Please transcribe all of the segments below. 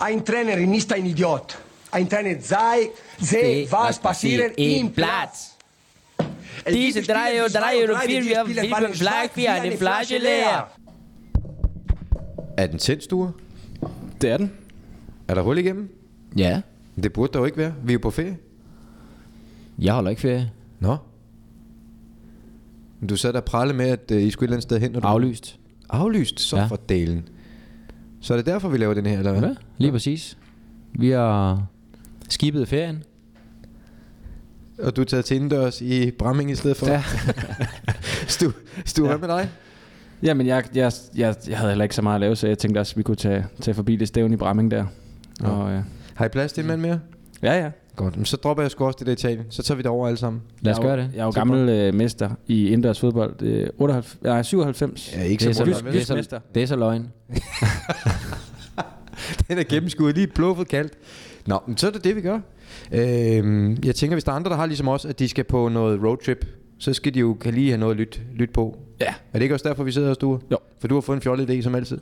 Ein Trainer ist ein Idiot. Ein Trainer sei, sehe, was passiert im Platz. Diese drei und drei und vier, vier, vier, Flag, vier, eine Flasche leer. Er den tændt, Sture? Det er den. Er der hul igennem? Ja, Det burde der jo ikke være. Vi er jo på ferie. jeg holder ikke ferie. Nå. Men Du sad der pralle med, at I skulle et eller andet sted hen. Når du... Aflyst. Aflyst, så ja. Ja. for dalen. Så er det derfor, vi laver den her, eller hvad? Ja, lige præcis. Vi har skibet ferien. Og du er taget til indendørs i Bramming i stedet for? Ja. Stu, Stu ja. hvad med dig? Jamen, jeg, jeg, jeg, jeg havde heller ikke så meget at lave, så jeg tænkte også, at vi kunne tage, tage forbi det stævn i Bramming der. Ja. Og, øh, Har I plads til en mand mere? ja, ja. Godt, men så dropper jeg sgu også det der Italien. Så tager vi det over alle sammen. Lad os gøre det. Jeg er jo Så gammel øh, mester i indendørs fodbold. Øh, 98, nej, 97. Ja, ikke Det er, så så, meget. det, er så, mester. det er så løgn. Den er gennemskuet lige bluffet kaldt. Nå, men så er det det, vi gør. Øhm, jeg tænker, hvis der er andre, der har ligesom os, at de skal på noget roadtrip, så skal de jo kan lige have noget at lytte, lytte på. Ja. Er det ikke også derfor, vi sidder her, Sture? Jo. For du har fået en fjollet idé, som altid.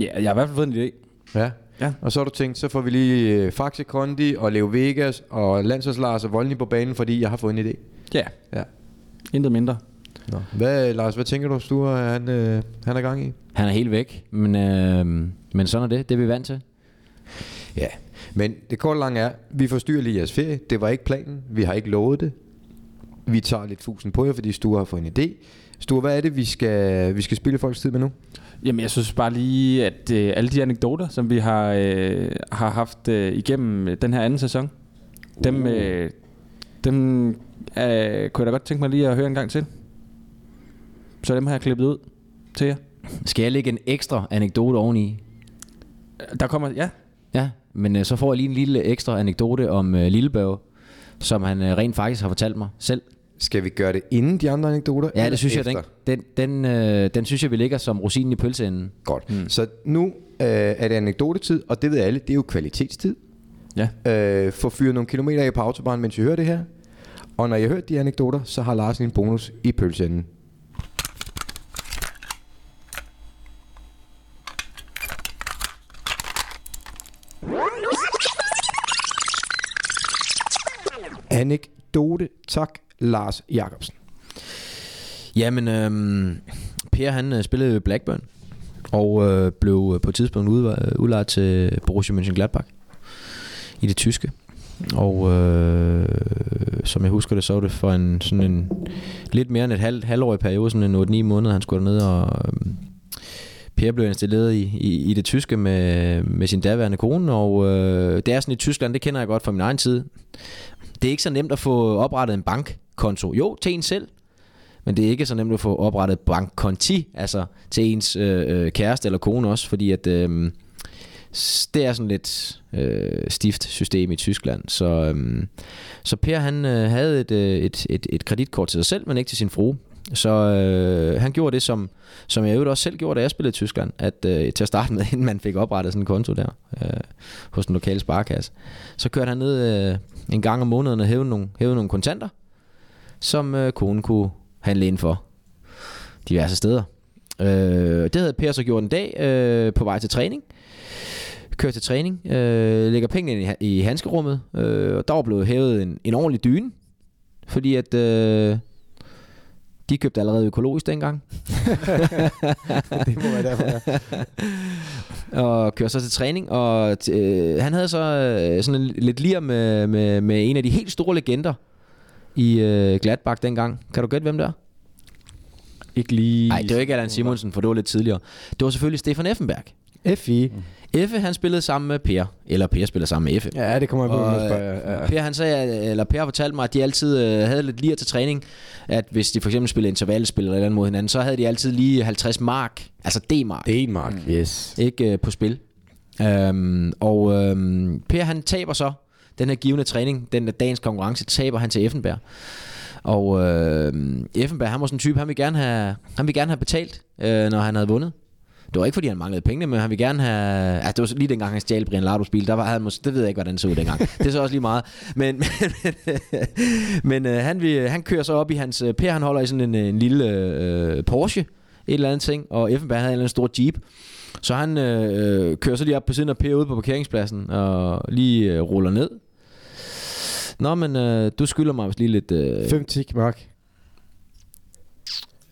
Ja, jeg har i hvert fald fået en idé. Ja. Ja. Og så har du tænkt, så får vi lige øh, Faxe Kondi og Leo Vegas og Landsholds Lars og Voldny på banen, fordi jeg har fået en idé. Ja, Ja. intet mindre. Nå. Hvad, Lars, hvad tænker du, Sture, han, øh, han er gang i? Han er helt væk, men, øh, men sådan er det. Det er vi vant til. Ja, men det korte lange er, vi forstyrrer lige jeres ferie. Det var ikke planen. Vi har ikke lovet det. Vi tager lidt fusen på jer, fordi Sture har fået en idé. Sture, hvad er det, vi skal, vi skal spille folks tid med nu? Jamen, jeg synes bare lige, at øh, alle de anekdoter, som vi har, øh, har haft øh, igennem øh, den her anden sæson, dem, øh, dem øh, kunne jeg da godt tænke mig lige at høre en gang til. Så dem har jeg klippet ud til jer. Skal jeg lægge en ekstra anekdote oveni? Der kommer, ja, Ja, men øh, så får jeg lige en lille ekstra anekdote om øh, Lillebørge, som han øh, rent faktisk har fortalt mig selv. Skal vi gøre det inden de andre anekdoter? Ja, det synes jeg, efter? den, den, den, øh, den synes jeg, vi ligger som rosinen i pølseenden. Godt. Mm. Så nu øh, er det anekdotetid, og det ved alle, det er jo kvalitetstid. ja. Øh, få fyret nogle kilometer af på autobahn, mens I hører det her. Og når jeg hørt de anekdoter, så har Lars en bonus i pølseenden. Anekdote, tak, Lars Jacobsen. Jamen, øhm, Per han øh, spillede Blackburn, og øh, blev øh, på et tidspunkt ud, øh, udlejet til Borussia Mönchengladbach i det tyske. Og øh, som jeg husker det, så var det for en sådan en lidt mere end et halv, halvårig periode, sådan en 8-9 måneder, han skulle ned og øh, Per blev installeret i, i, i det tyske med, med sin daværende kone, og øh, det er sådan i Tyskland, det kender jeg godt fra min egen tid. Det er ikke så nemt at få oprettet en bank bankkonto. Jo, til en selv, men det er ikke så nemt at få oprettet bankkonti, altså til ens øh, øh, kæreste eller kone også, fordi at øh, det er sådan lidt øh, stift system i Tyskland. Så, øh, så Per han øh, havde et, øh, et, et, et kreditkort til sig selv, men ikke til sin frue. Så øh, han gjorde det, som, som jeg jo også selv gjorde, da jeg spillede i Tyskland, at øh, til at starte med, inden man fik oprettet sådan en konto der øh, hos den lokale sparekasse, så kørte han ned øh, en gang om måneden og hævede nogle, hævede nogle kontanter, som øh, konen kunne handle ind for diverse steder. Øh, det havde Per så gjort en dag øh, på vej til træning. Kører til træning, øh, lægger pengene i, i handskerummet, øh, og der var blevet hævet en, en ordentlig dyne, fordi at øh, de købte allerede økologisk dengang. Det må være derfor, ja. og kører så til træning, og t- øh, han havde så øh, sådan en, lidt lir med, med, med en af de helt store legender i øh, Gladbach dengang. Kan du gætte, hvem det er? Ikke lige... Nej, det var ikke Allan Simonsen, for det var lidt tidligere. Det var selvfølgelig Stefan Effenberg. FI. Effe, han spillede sammen med Per. Eller Per spillede sammen med Effe. Ja, det kommer jeg på, Og, spørger. Ja, ja. Per, han sagde, eller per fortalte mig, at de altid øh, havde lidt lir til træning, at hvis de for eksempel spillede intervalspil eller eller andet mod hinanden, så havde de altid lige 50 mark, altså D-mark, Det er en mark, yes. ikke øh, på spil. Øhm, og øhm, Per han taber så den her givende træning, den der dagens konkurrence, taber han til Effenberg. Og øh, Effenberg, han var sådan en type, han ville gerne have, han ville gerne have betalt, øh, når han havde vundet. Det var ikke fordi han manglede penge, men han ville gerne have... Altså, det var lige dengang han stjal Brian Lardos bil, der var han måske, det ved jeg ikke, hvordan det så ud dengang. det er så også lige meget. Men, men, men øh, han, vil, han kører så op i hans... Øh, per han holder i sådan en, øh, en lille øh, Porsche, et eller andet ting, og Effenberg havde en eller anden stor Jeep. Så han øh, øh kører så lige op på siden af Per ude på parkeringspladsen og lige øh, ruller ned. Nå, men øh, du skylder mig vist lige lidt... Øh, 50 mark.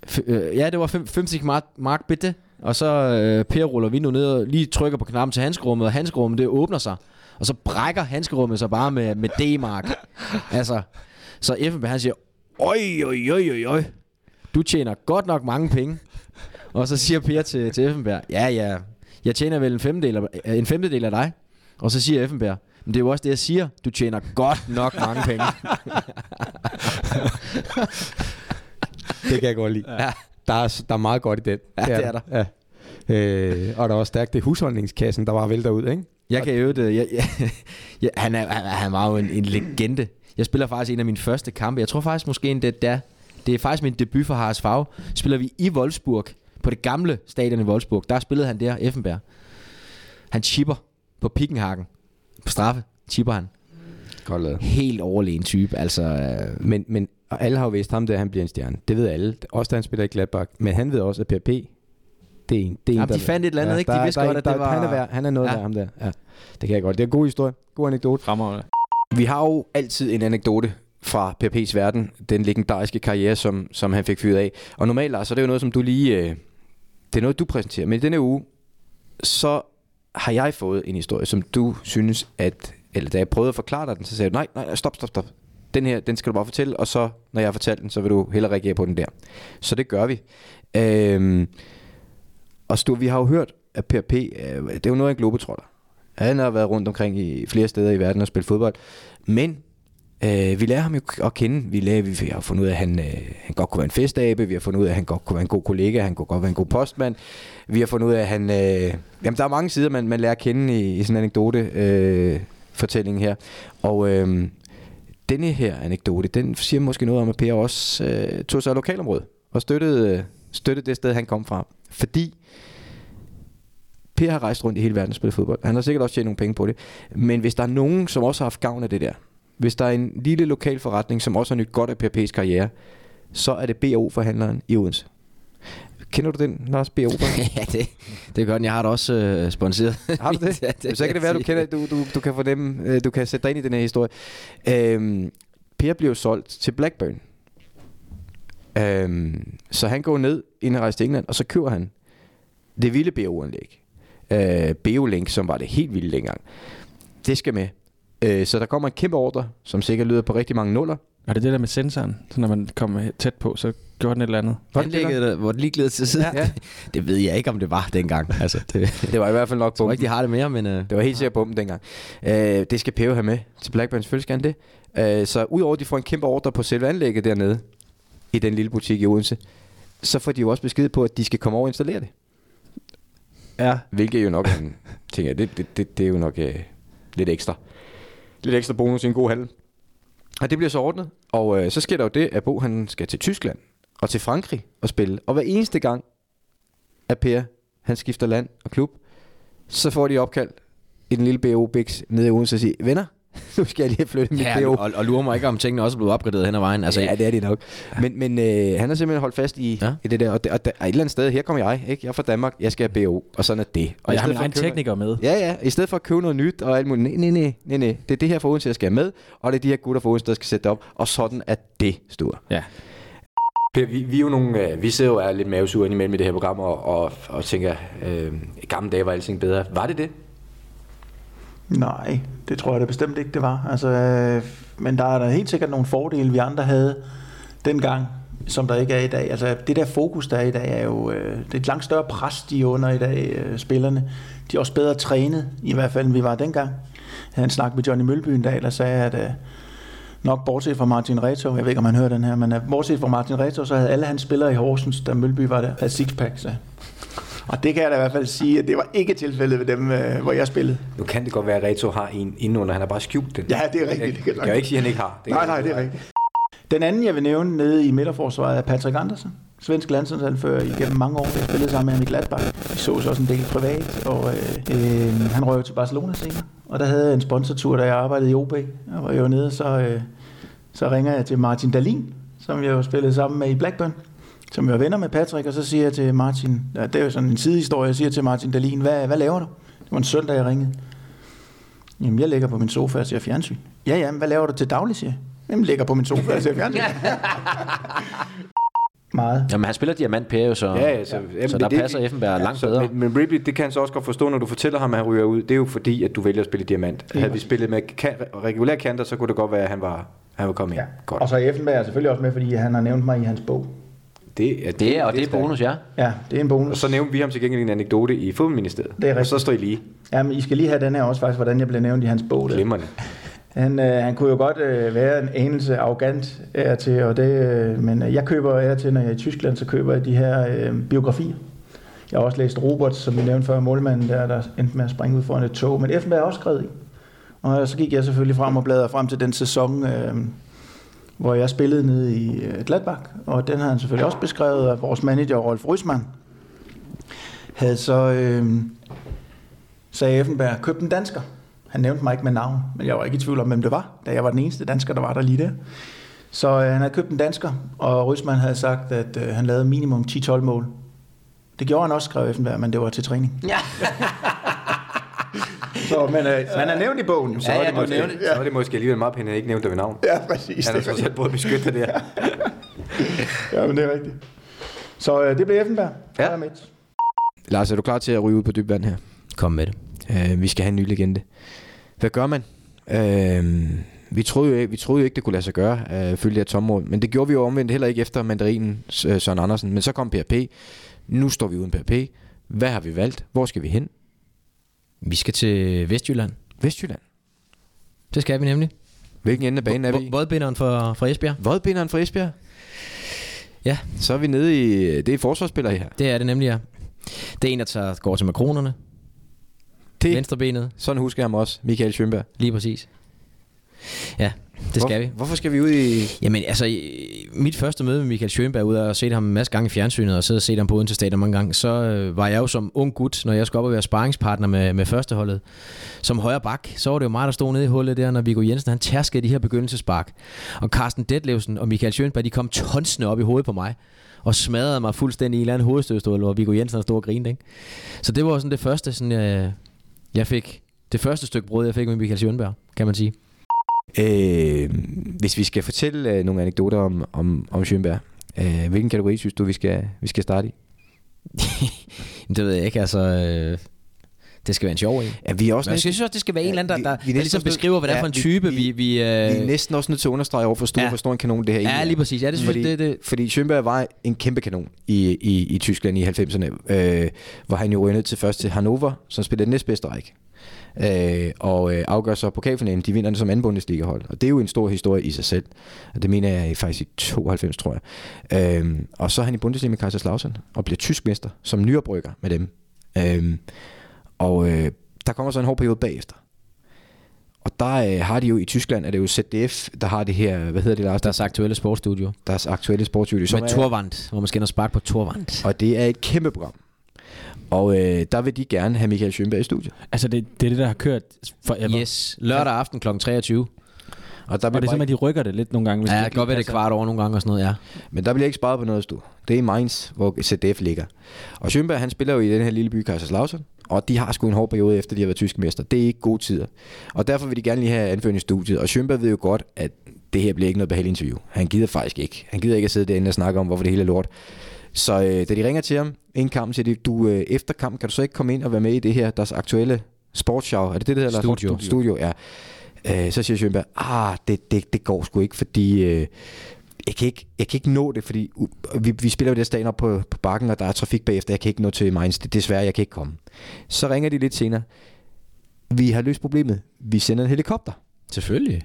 f- øh, ja, det var fem- 50 mark, mark bitte. Og så øh, Per ruller vi nu ned og lige trykker på knappen til handskerummet, og handskerummet det åbner sig. Og så brækker handskerummet sig bare med, med D-mark. altså, så Effenberg han siger, Øj, øj, øj, øj, øj. Du tjener godt nok mange penge. Og så siger Per til, til Effenberg, ja, ja, jeg tjener vel en femtedel af, en femtedel af dig. Og så siger Effenberg, men det er jo også det, jeg siger. Du tjener godt nok mange penge. Det kan jeg godt lide. Ja. Der er, der er meget godt i den. Ja, det er der. Ja. Øh, og der er også stærkt det er husholdningskassen, der var vælter ud, ikke? Jeg kan jo det. Jeg, jeg, jeg, han, er, han, han var jo en, en legende. Jeg spiller faktisk en af mine første kampe. Jeg tror faktisk måske en det der. Det er faktisk min debut for Haras Fag. Spiller vi i Wolfsburg. På det gamle stadion i Wolfsburg. Der spillede han der, Effenberg. Han chipper på Pickenhagen. På straffe. Chipper han. Godt lavet. Helt overlegen type. Altså, øh, Men, men og alle har jo vidst ham, der han bliver en stjerne. Det ved alle. Også da han spiller i Gladbach. Men han ved også, at PRP, det er en, det er en Jamen, der, de fandt et eller andet, ikke? De der, vidste der, godt, der, at der, det var- Han er, værd, han er noget Ja. ja. ham der. Ja. Det kan jeg godt. Det er en god historie. God anekdote. Fremragende. Vi har jo altid en anekdote fra PP's verden, den legendariske karriere, som, som han fik fyret af. Og normalt, Lars, så er det jo noget, som du lige... Øh, det er noget, du præsenterer. Men i denne uge, så har jeg fået en historie, som du synes, at... Eller da jeg prøvede at forklare dig den, så sagde du, nej, nej, stop, stop, stop. Den her, den skal du bare fortælle, og så, når jeg har fortalt den, så vil du hellere reagere på den der. Så det gør vi. Øhm, og Stur, vi har jo hørt, at PRP, øh, det er jo noget af en globetrotter. Han har været rundt omkring i flere steder i verden og spillet fodbold. Men øh, vi lærer ham jo at kende. Vi, lærer, vi har fundet ud af, at han, øh, han godt kunne være en festabe. Vi har fundet ud af, at han godt kunne være en god kollega. Han kunne godt være en god postmand. Vi har fundet ud af, at han... Øh, jamen, der er mange sider, man, man lærer at kende i, i sådan en anekdote øh, fortælling her. Og øh, denne her anekdote, den siger måske noget om, at Per også øh, tog sig af lokalområdet og støttede, øh, støttede det sted, han kom fra. Fordi Per har rejst rundt i hele verden og spillet fodbold. Han har sikkert også tjent nogle penge på det. Men hvis der er nogen, som også har haft gavn af det der, hvis der er en lille lokal forretning, som også har nyt godt af PRP's karriere, så er det BO-forhandleren i Odense. Kender du den, Lars BO? ja, det, det gør den. Jeg har da også øh, sponsoreret. Har du det? Ja, det så kan det være, du, kender, du, du, du kan fornemme, øh, du kan sætte dig ind i den her historie. Øhm, per bliver solgt til Blackburn. Øhm, så han går ned, ind og rejser til England, og så køber han det vilde BO-anlæg. Øh, BO-Link, som var det helt vilde dengang. Det skal med. Øh, så der kommer en kæmpe ordre, som sikkert lyder på rigtig mange nuller. Var det det der med sensoren? Så når man kom tæt på, så gjorde den et eller andet? Anlægget, der, hvor det lige gled til side. Ja. Det ved jeg ikke, om det var dengang. Altså, det, jeg Det var i hvert fald nok tror bomben. ikke, de har det mere, men... Øh, Det var helt sikkert bomben dengang. Øh, det skal Peo have med til Blackburn, selvfølgelig skal han det. Øh, så udover at de får en kæmpe ordre på selve anlægget dernede, i den lille butik i Odense, så får de jo også besked på, at de skal komme over og installere det. Ja. Hvilket jo nok er en ting, ja, det, det, det, det er jo nok øh, lidt ekstra. Lidt ekstra bonus i en god handel. Og det bliver så ordnet, og øh, så sker der jo det, at Bo han skal til Tyskland og til Frankrig og spille. Og hver eneste gang, at Per han skifter land og klub, så får de opkald i den lille BO Bix nede i Odense og siger, venner, nu skal jeg lige have flyttet mit ja, BO. og, og lurer mig ikke, om tingene også er blevet opgraderet hen ad vejen. Altså, ja, det er de nok. Men, men øh, han har simpelthen holdt fast i, Ja. i det der. Og, det, og, der, og et eller andet sted, her kommer jeg, ikke? Jeg er fra Danmark, jeg skal have BO, og sådan er det. Og i jeg har stedet min for egen tekniker med. Ja, ja. I stedet for at købe noget nyt og alt muligt. Nej, nej, nej, nej, nej. Det er det her for Odense, jeg skal have med. Og det er de her gutter for Odense, der skal sætte det op. Og sådan er det, Stur. Ja. Per, vi, vi er jo nogle, øh, vi sidder jo og er lidt mavesure imellem i det her program, og, og, og tænker, øh, i gamle dage var alting bedre. Var det det? Nej, det tror jeg da bestemt ikke, det var. Altså, øh, men der er da helt sikkert nogle fordele, vi andre havde dengang, som der ikke er i dag. Altså, det der fokus, der er i dag, er jo øh, det er et langt større pres, de er under i dag, øh, spillerne. De er også bedre trænet, i hvert fald, end vi var dengang. Jeg havde en snak med Johnny Mølby en dag, der sagde, at øh, nok bortset fra Martin Reto, jeg ved ikke, om han hører den her, men øh, bortset fra Martin Reto, så havde alle hans spillere i Horsens, da Mølby var der, havde sixpack, så. Og det kan jeg da i hvert fald sige, at det var ikke tilfældet ved dem, øh, hvor jeg spillede. Nu kan det godt være, at Reto har en indenunder. Han har bare skjult den. Ja, det er rigtigt. Det kan Jeg kan ikke sige, at han ikke har. Det Nej, nej, det er rigtigt. Den anden, jeg vil nævne nede i midterforsvaret, er Patrick Andersen. Svensk landsholdsanfører igennem mange år. Jeg spillede sammen med ham i Gladbach. Vi så også en del privat, og øh, øh, han røg til Barcelona senere. Og der havde jeg en sponsortur, da jeg arbejdede i OB. Og var jo nede, så, øh, så ringer jeg til Martin Dalin, som jeg jo spillede sammen med i Blackburn. Som jeg var venner med Patrick, og så siger jeg til Martin, ja, det er jo sådan en sidehistorie, jeg siger til Martin Dalin, hvad, hvad laver du? Det var en søndag, jeg ringede. Jamen, jeg ligger på min sofa og ser fjernsyn. Ja, ja, men hvad laver du til daglig, siger jeg. Jamen, ligger på min sofa og ser fjernsyn. Meget. Jamen, han spiller diamant Per jo, så, Ja, ja, så- jamen, så der det- passer Effenberg langt så, bedre. Men, men Ripley, det kan han så også godt forstå, når du fortæller ham, at han ryger ud. Det er jo fordi, at du vælger at spille diamant. Havde vi spillet med kan, regulær kanter, så kunne det godt være, at han var, han var kommet ind. Godt. Og så er Effenberg er selvfølgelig også med, fordi han har nævnt mig i hans bog. Det, er, Det er, og det er stærkt. bonus, ja. Ja, det er en bonus. Og så nævnte vi ham til gengæld en anekdote i fodboldministeriet. Det er Og så rigtigt. står I lige. Jamen, I skal lige have den her også faktisk, hvordan jeg blev nævnt i hans bog. Der. Glimrende. Han, øh, han kunne jo godt øh, være en anelse arrogant af og til, og det, øh, men øh, jeg køber af og til, når jeg er i Tyskland, så køber jeg de her øh, biografier. Jeg har også læst Robert, som vi nævnte før, målmanden der, der endte med at springe ud foran et tog, men Effenberg er også skrevet i. Og så gik jeg selvfølgelig frem og bladrede frem til den sæson, øh, hvor jeg spillede nede i øh, Gladbach, og den har han selvfølgelig også beskrevet af vores manager, Rolf Rysmann. Havde så, øh, sagde Effenberg, købt en dansker. Han nævnte mig ikke med navn, men jeg var ikke i tvivl om, hvem det var, da jeg var den eneste dansker, der var der lige der. Så øh, han havde købt en dansker, og Rysman havde sagt, at øh, han lavede minimum 10-12 mål. Det gjorde han også, skrev Effenberg, men det var til træning. Ja. Så, men øh, han er nævnt i bogen, jo, så Ja, er ja, det måske. nævnte Så er det måske alligevel meget pænt, at han ikke nævnte ved navn. Ja, præcis. Han har så selv både beskyttet det der. Ja, men det er rigtigt. Så øh, det blev Effenberg. Ja. Ja. Med. Lars, er du klar til at ryge ud på dybt vand her? Kom med det. Uh, vi skal have en ny legende. Hvad gør man? Uh, vi, troede jo, ikke- vi troede jo ikke, det kunne lade sig gøre, uh, følge det her tommål. Men det gjorde vi jo omvendt heller ikke efter mandarinen uh, Søren Andersen. Men så kom PRP. Nu står vi uden PRP. Hvad har vi valgt? Hvor skal vi hen? Vi skal til Vestjylland. Vestjylland. Det skal vi nemlig. Hvilken ende af banen er vi i? For, for Esbjerg. Vodbinderen fra Esbjerg. Ja. Så er vi nede i... Det er forsvarsspillere her. Det er det nemlig, ja. Det er en, der tager, går til makronerne. Det, Venstrebenet. sådan husker jeg ham også. Michael Schønberg. Lige præcis. Ja, det skal Hvor, vi. Hvorfor skal vi ud i... Jamen altså, mit første møde med Michael Schönberg, ud af at se ham en masse gange i fjernsynet, og sidde og se ham på Odense Stadion mange gange, så øh, var jeg jo som ung gut, når jeg skulle op og være sparringspartner med, med førsteholdet, som højre bak, så var det jo mig, der stod nede i hullet der, når Viggo Jensen, han tærskede de her begyndelsespark. Og Carsten Detlevsen og Michael Schönberg, de kom tonsende op i hovedet på mig, og smadrede mig fuldstændig i en eller anden hovedstødstål, hvor Viggo Jensen han stod og grinede, ikke? Så det var sådan det første, sådan, jeg, jeg fik, det første stykke brød, jeg fik med Michael Schönberg, kan man sige. Øh, hvis vi skal fortælle øh, nogle anekdoter om, om, om Schönberg, øh, hvilken kategori synes du, vi skal, vi skal starte i? Det ved jeg ikke, altså... Øh, det skal være en sjov en. Ja, vi er også Men jeg synes også, det skal være en Ja, eller anden, der, vi- der, vi er der næsten ligesom beskriver, hvad det er for en type, vi- vi... vi, vi øh, er næsten også nødt til at understrege over for stor, Ja. for stor en kanon, det her Ja, er. lige præcis. Ja, det fordi, det- det- Fordi Schønberg var en kæmpe kanon i, i, i Tyskland i 90'erne, øh, hvor han jo røg til først til Hannover, som spillede næstbedste række. Øh, og øh, afgør så pokalfinalen. De vinder den som anden Bundesliga-hold. Og det er jo en stor historie i sig selv. Og det mener jeg faktisk i 92, tror jeg. Øh, og så er han i Bundesliga med Kaiserslautern og bliver tysk mester som nyoprykker med dem. Øh, og øh, der kommer så en hård periode bagefter. Og der øh, har de jo i Tyskland, er det jo ZDF, der har det her, hvad hedder det, Lars? deres aktuelle sportsstudio. deres aktuelle sportsstudio. som Med er- Torvand, hvor man skal ind og sparke på Torvand. Og det er et kæmpe program. Og øh, der vil de gerne have Michael Schønberg i studiet. Altså, det, det er det, der har kørt forever. Yes, lørdag aften kl. 23. Og der Og bliver det er som, at de rykker det lidt nogle gange. Hvis Ja, det kan godt være, det kvart over nogle gange og sådan noget, ja. Men der bliver ikke sparet på noget stue. Det er i Mainz, hvor ZDF ligger. Og Schønberg, han spiller jo i den her lille by Kaiserslautern, og de har sgu en hård periode efter, de har været tyske mester. Det er ikke gode tider. Og derfor vil de gerne lige have anført i studiet. Og Schønberg ved jo godt, at det her bliver ikke noget behageligt interview. Han gider faktisk ikke. Han gider ikke at sidde derinde og snakke om, hvorfor det hele er lort. Så øh, da de ringer til ham en kamp, siger de, du, øh, efter kampen kan du så ikke komme ind og være med i det her, deres aktuelle sportsshow. Er det det, der hedder? Studio. Studio, Studio ja. Øh, så siger Schønberg, ah, det, det, det går sgu ikke, fordi øh, jeg, kan ikke, jeg kan ikke nå det, fordi vi, vi spiller jo det stadion op på, på bakken, og der er trafik bagefter, jeg kan ikke nå til Mainz, desværre, jeg kan ikke komme. Så ringer de lidt senere, vi har løst problemet, vi sender en helikopter. Selvfølgelig.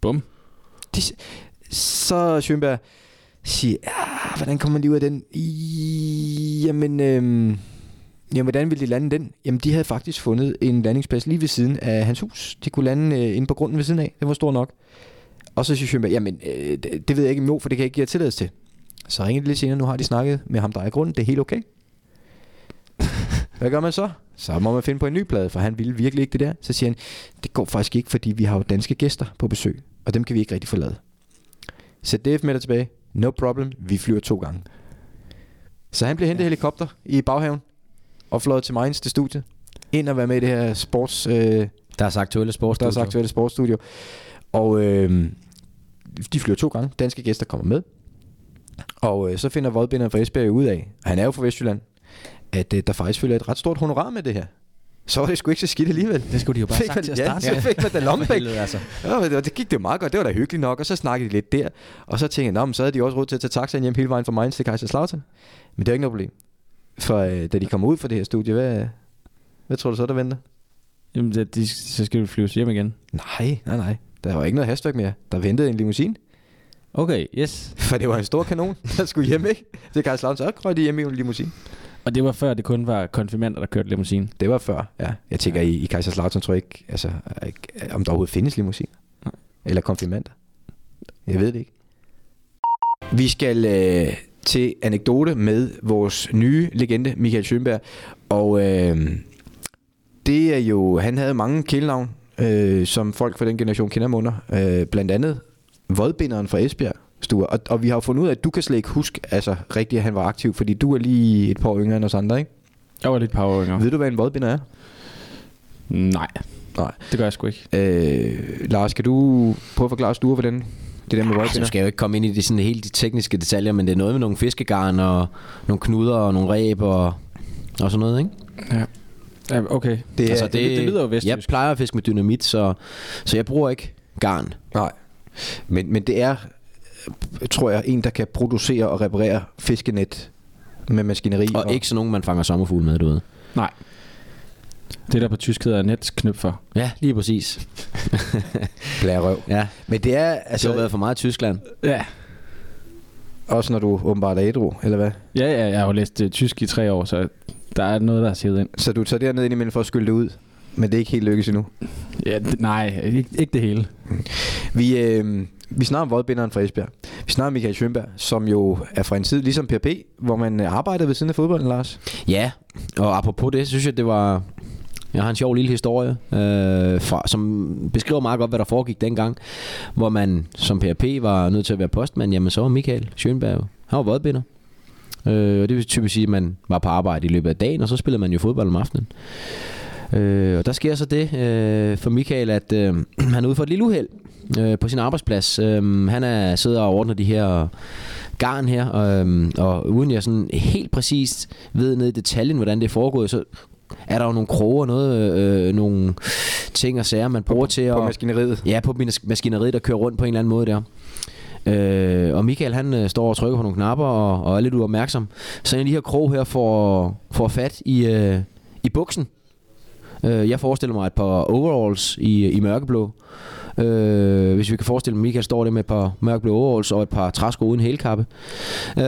Bum. De, så Schønberg siger, ah, hvordan kommer man lige ud af den? I, jamen, øhm, jamen, hvordan ville de lande den? Jamen, de havde faktisk fundet en landingsplads lige ved siden af hans hus. De kunne lande øh, inde på grunden ved siden af. Det var stor nok. Og så siger Schønberg, jamen, øh, det, det ved jeg ikke nu, for det kan jeg ikke give jer tilladelse til. Så ringer de lidt senere, nu har de snakket med ham, der er grunden. Det er helt okay. Hvad gør man så? Så må man finde på en ny plade, for han ville virkelig ikke det der. Så siger han, det går faktisk ikke, fordi vi har jo danske gæster på besøg, og dem kan vi ikke rigtig forlade. ZDF med dig tilbage. No problem. Vi flyver to gange. Så han bliver hentet ja. helikopter i baghaven og fløjet til Mainz til studiet. Ind og være med i det her sports... Øh, Der er så aktuelle sportsstudio. der er aktuelle sportsstudio. Og øh, de flyver to gange. Danske gæster kommer med. Og øh, så finder voldbinderen fra Esbjerg ud af, og han er jo fra Vestjylland, at øh, der faktisk følger et ret stort honorar med det her. Så var det sgu ikke så skidt alligevel. Det skulle de jo bare Fik sagt man- til at ja, starte så med. fik man da helvede, altså. Ja, og det, det gik det jo meget godt. Det var da hyggeligt nok. Og så snakkede de lidt der. Og så tænkte jeg, Nå, men så havde de også råd til at tage taxaen hjem hele vejen fra Mainz til Kaiserslautern. Men det er ikke noget problem. For øh, da de kommer ud fra det her studie, hvad, hvad tror du så, der venter? Jamen, det, de, så skal vi flyves hjem igen. Nej, nej, nej. Der var ikke noget hastværk mere. Der ventede en limousine. Okay, yes. For det var en stor kanon, der skulle hjem, ikke? Til Kaiserslautern, så røg de hjem i en limousine. Og det var før, det kun var konfirmander, der kørte limousine. Det var før, ja. Jeg tænker, i, i Kaiserslautern tror jeg ikke, altså, ikke, om der overhovedet findes limousiner. Nej. Eller konfirmander. Jeg ved det ikke. Vi skal øh, til anekdote med vores nye legende, Michael Schönberg. Og øh, det er jo, han havde mange kælenavn, øh, som folk fra den generation kender ham under. Øh, blandt andet Vodbinderen fra Esbjerg. Sture. Og, og vi har jo fundet ud af, at du kan slet ikke huske altså, rigtigt, at han var aktiv, fordi du er lige et par år yngre end os andre, ikke? Jeg var lidt power yngre. Ved du, hvad en vodbinder er? Nej, Nej. det gør jeg sgu ikke. Øh, Lars, kan du prøve at forklare Sture, hvordan det der med Altså, vodbinder? nu skal jeg jo ikke komme ind i de, sådan, helt de tekniske detaljer, men det er noget med nogle fiskegarn og nogle knuder og nogle ræb og, og sådan noget, ikke? Ja. Ja okay. Det er, altså, altså, det- det lyder jo Jeg vestjysk. plejer at fiske med dynamit, så, så jeg bruger ikke garn. Nej. Men, men det er, tror jeg, en, der kan producere og reparere fiskenet med maskineri. Og ikke sådan nogen, man fanger sommerfugle med, du ved. Nej. Det der på tysk hedder netsknøb for. Ja, lige præcis. blærerøv. Ja, Men det er altså, det har altså været for meget i Tyskland. Ja. også, når du åbenbart er ædru, eller hvad? Ja, ja, jeg har jo læst uh, tysk i tre år, så der er noget, der er sivet ind. Så du tager derned indimellem for at skylde det ud, men det er ikke helt lykkes endnu. Ja, nej, ikke, ikke det hele. Vi, øh, vi snakker om vodbinderen fra Esbjerg. Vi snakker om Michael Schønberg, som jo er fra en tid ligesom PRP, hvor man øh, arbejdede ved siden af fodbolden, Lars. Ja, og apropos det, så synes jeg, det var... Jeg har en sjov lille historie, øh, fra, som beskriver meget godt, hvad der foregik dengang, hvor man som PRP var nødt til at være postmand. Jamen, så var Michael Schönberg, jo- han var vodbinder. Øh, og det vil typisk sige, at man var på arbejde i løbet af dagen, og så spillede man jo fodbold om aftenen. Øh, og der sker så det øh, for Michael, at øh, han er ude for et lille uheld øh, på sin arbejdsplads. Øh, han er sidder og ordner de her garn her, og, øhm, og uden jeg sådan helt præcist ved ned i detaljen, hvordan det er foregået, så er der jo nogle kroge og noget, øh, nogle ting og sager, man bruger til På at... maskineriet. Ja, på mas- maskineriet, der kører rundt på en eller anden måde der. Øh, og Michael han øh, står og trykker på nogle knapper og, og er lidt uopmærksom. Så en af de her krog her får, får fat i, øh, i buksen. Øh, jeg forestiller mig et par overalls i, i mørkeblå. Øh, hvis vi kan forestille mig, at Michael står der med et par mørkeblå overalls og et par træsko uden hælkappe. Øh,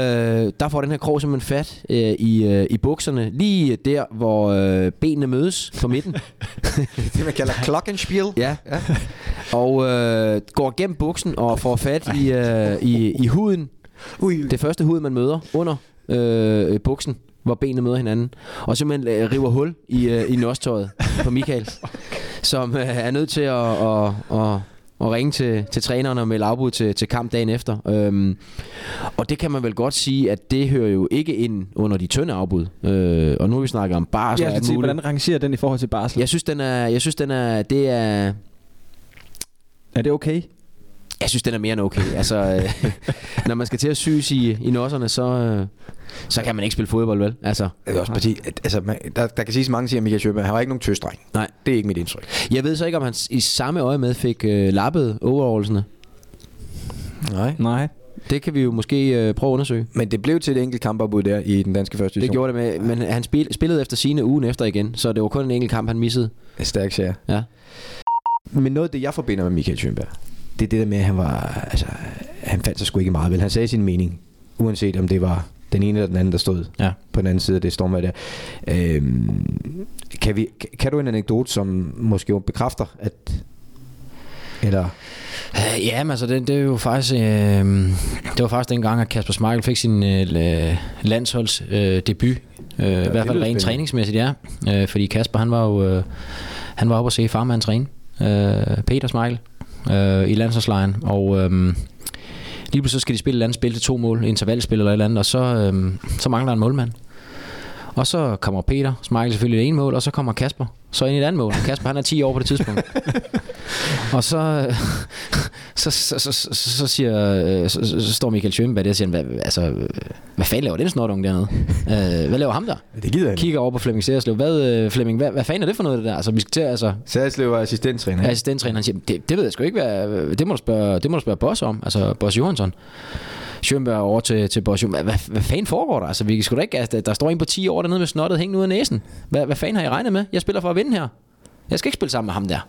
der får den her krog simpelthen fat øh, i, øh, i bukserne, lige der, hvor øh, benene mødes på midten. Det man kalder klokkenspiel. Ja. ja. Og øh, går gennem buksen og får fat i, øh, i, i huden. Ui, Det første hud, man møder under øh, buksen, hvor benene møder hinanden. Og simpelthen øh, river hul i, øh, i nostøjet på Michael. Som øh, er nødt til at, at, at, at ringe til, til træneren og melde afbud til, til kamp dagen efter. Øhm, og det kan man vel godt sige, at det hører jo ikke ind under de tynde afbud. Øh, og nu har vi snakket om barsel alt sige, hvordan rangerer den i forhold til barsel? Jeg synes, den er, jeg synes, den er, det er, Er det okay? Jeg synes, den er mere end okay. Altså, øh, når man skal til at syes i, i nosserne, så, øh, så kan man ikke spille fodbold, vel? Altså, Det er også parti, at, altså, man, der, der kan siges mange ting om Michael Schønberg. Han var ikke nogen tøstreng. nej. Det er ikke mit indtryk. Jeg ved så ikke, om han i samme øje med fik øh, lappet overallsene. Nej. Nej. Det kan vi jo måske øh, prøve at undersøge. Men det blev til et enkelt kampafbud der i den danske første Det division. gjorde det med, men han spil, spillede efter sine ugen efter igen, så det var kun en enkelt kamp, han missede. En stærk serie. Ja. Men noget af det, jeg forbinder med Michael Schønberg, det er det der med, at han var, altså, han fandt sig sgu ikke meget vel. Han sagde sin mening, uanset om det var den ene eller den anden, der stod Ja. på den anden side af det stormvejr der. Øhm, kan, vi, kan- du en anekdote, som måske jo bekræfter, at... Eller... Øh, Ja, men altså, det, det er jo faktisk, øh, det var faktisk dengang, at Kasper Schmeichel fik sin øh, landsholds øh, debut. Øh, I hvert fald rent træningsmæssigt, ja. Øh, fordi Kasper, han var jo øh, han var oppe og se farmand træne. Øh, Peter Schmeichel øh, i landsholdslejren. Og øh, Lige pludselig skal de spille et eller andet spil til to mål, intervalspil eller et eller andet, og så, øhm, så mangler der en målmand. Og så kommer Peter, Smeichel selvfølgelig det ene mål, og så kommer Kasper, så ind i et andet mål. Kasper han er 10 år på det tidspunkt. og så, så, så, så, så, så, siger, øh, så, så, står Michael Schønberg der og siger, hvad, altså, hvad fanden laver den snortung dernede? Øh, hvad laver ham der? Det gider jeg ikke. Kigger over på Flemming Særslev. Hvad, øh, Flemming, hvad, hvad fanden er det for noget det der? Altså, vi skal til, altså, Særslev er assistenttræner. ikke? assistenttræner, han siger, det, det ved jeg sgu ikke, hvad, det må du spørge, det må du spørge Boss om, altså Boss Johansson. Schønberg over til, til Boss Johansson. Hvad, hvad, hvad fanden foregår der? Altså, vi skal da ikke, altså, der står en på 10 år dernede med snottet hængende ud af næsen. Hvad, hvad fanden har I regnet med? Jeg spiller for at vinde her. Jeg skal ikke spille sammen med ham der.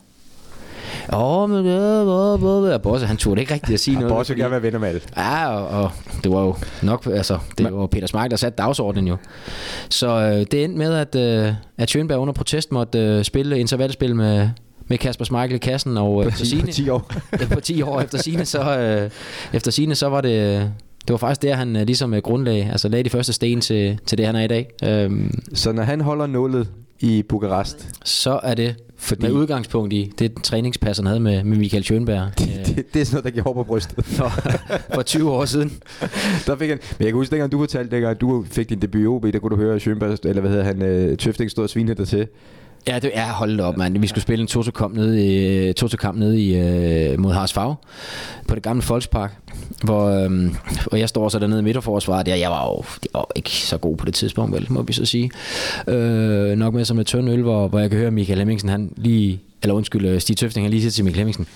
Åh, men ja, hvor, hvor, hvor. Bosse, han turde ikke rigtig at sige Og noget. Bosse gerne være venner med alle. Ja, og, og det var jo nok, altså, det var Peter Smeichel, der satte dagsordenen jo. Så øh, det endte med, at, øh, at Schönberg under protest måtte øh, spille intervalspil med, med Kasper Smeichel i kassen, og øh, På 10, på 10 år. ja, på 10 år efter sine så, øh, efter sine så var det, det var faktisk der, han øh, ligesom øh, grundlag, altså lagde de første sten til, til det, han er i dag. Øhm, Så når han holder nullet i Bukarest, så er det Fordi- med udgangspunkt i det træningspas, han havde med, med Michael Schönberg øh, det, det er sådan noget, der giver hår på brystet. for, for 20 år siden. der fik han, men jeg kan huske, dengang du fortalte, dengang du fik din debut i OB, der kunne du høre, Schönberg, eller hvad hedder han, øh, Tøfting stod og svinede dig til. Ja, det er holdt op, mand. Vi skulle spille en Toto-kamp nede i, øh, Toto-kamp nede i, øh, mod Harsfag på det gamle Folkspark, hvor øh, og jeg står så dernede i midterforsvaret. Der, jeg var jo jeg var jo ikke så god på det tidspunkt, vel, må vi så sige. Øh, nok med som et tynd øl, hvor, hvor jeg kan høre Michael Hemmingsen, han lige, eller undskyld, øh, Stig Tøfting, han lige siger til Michael Hemmingsen,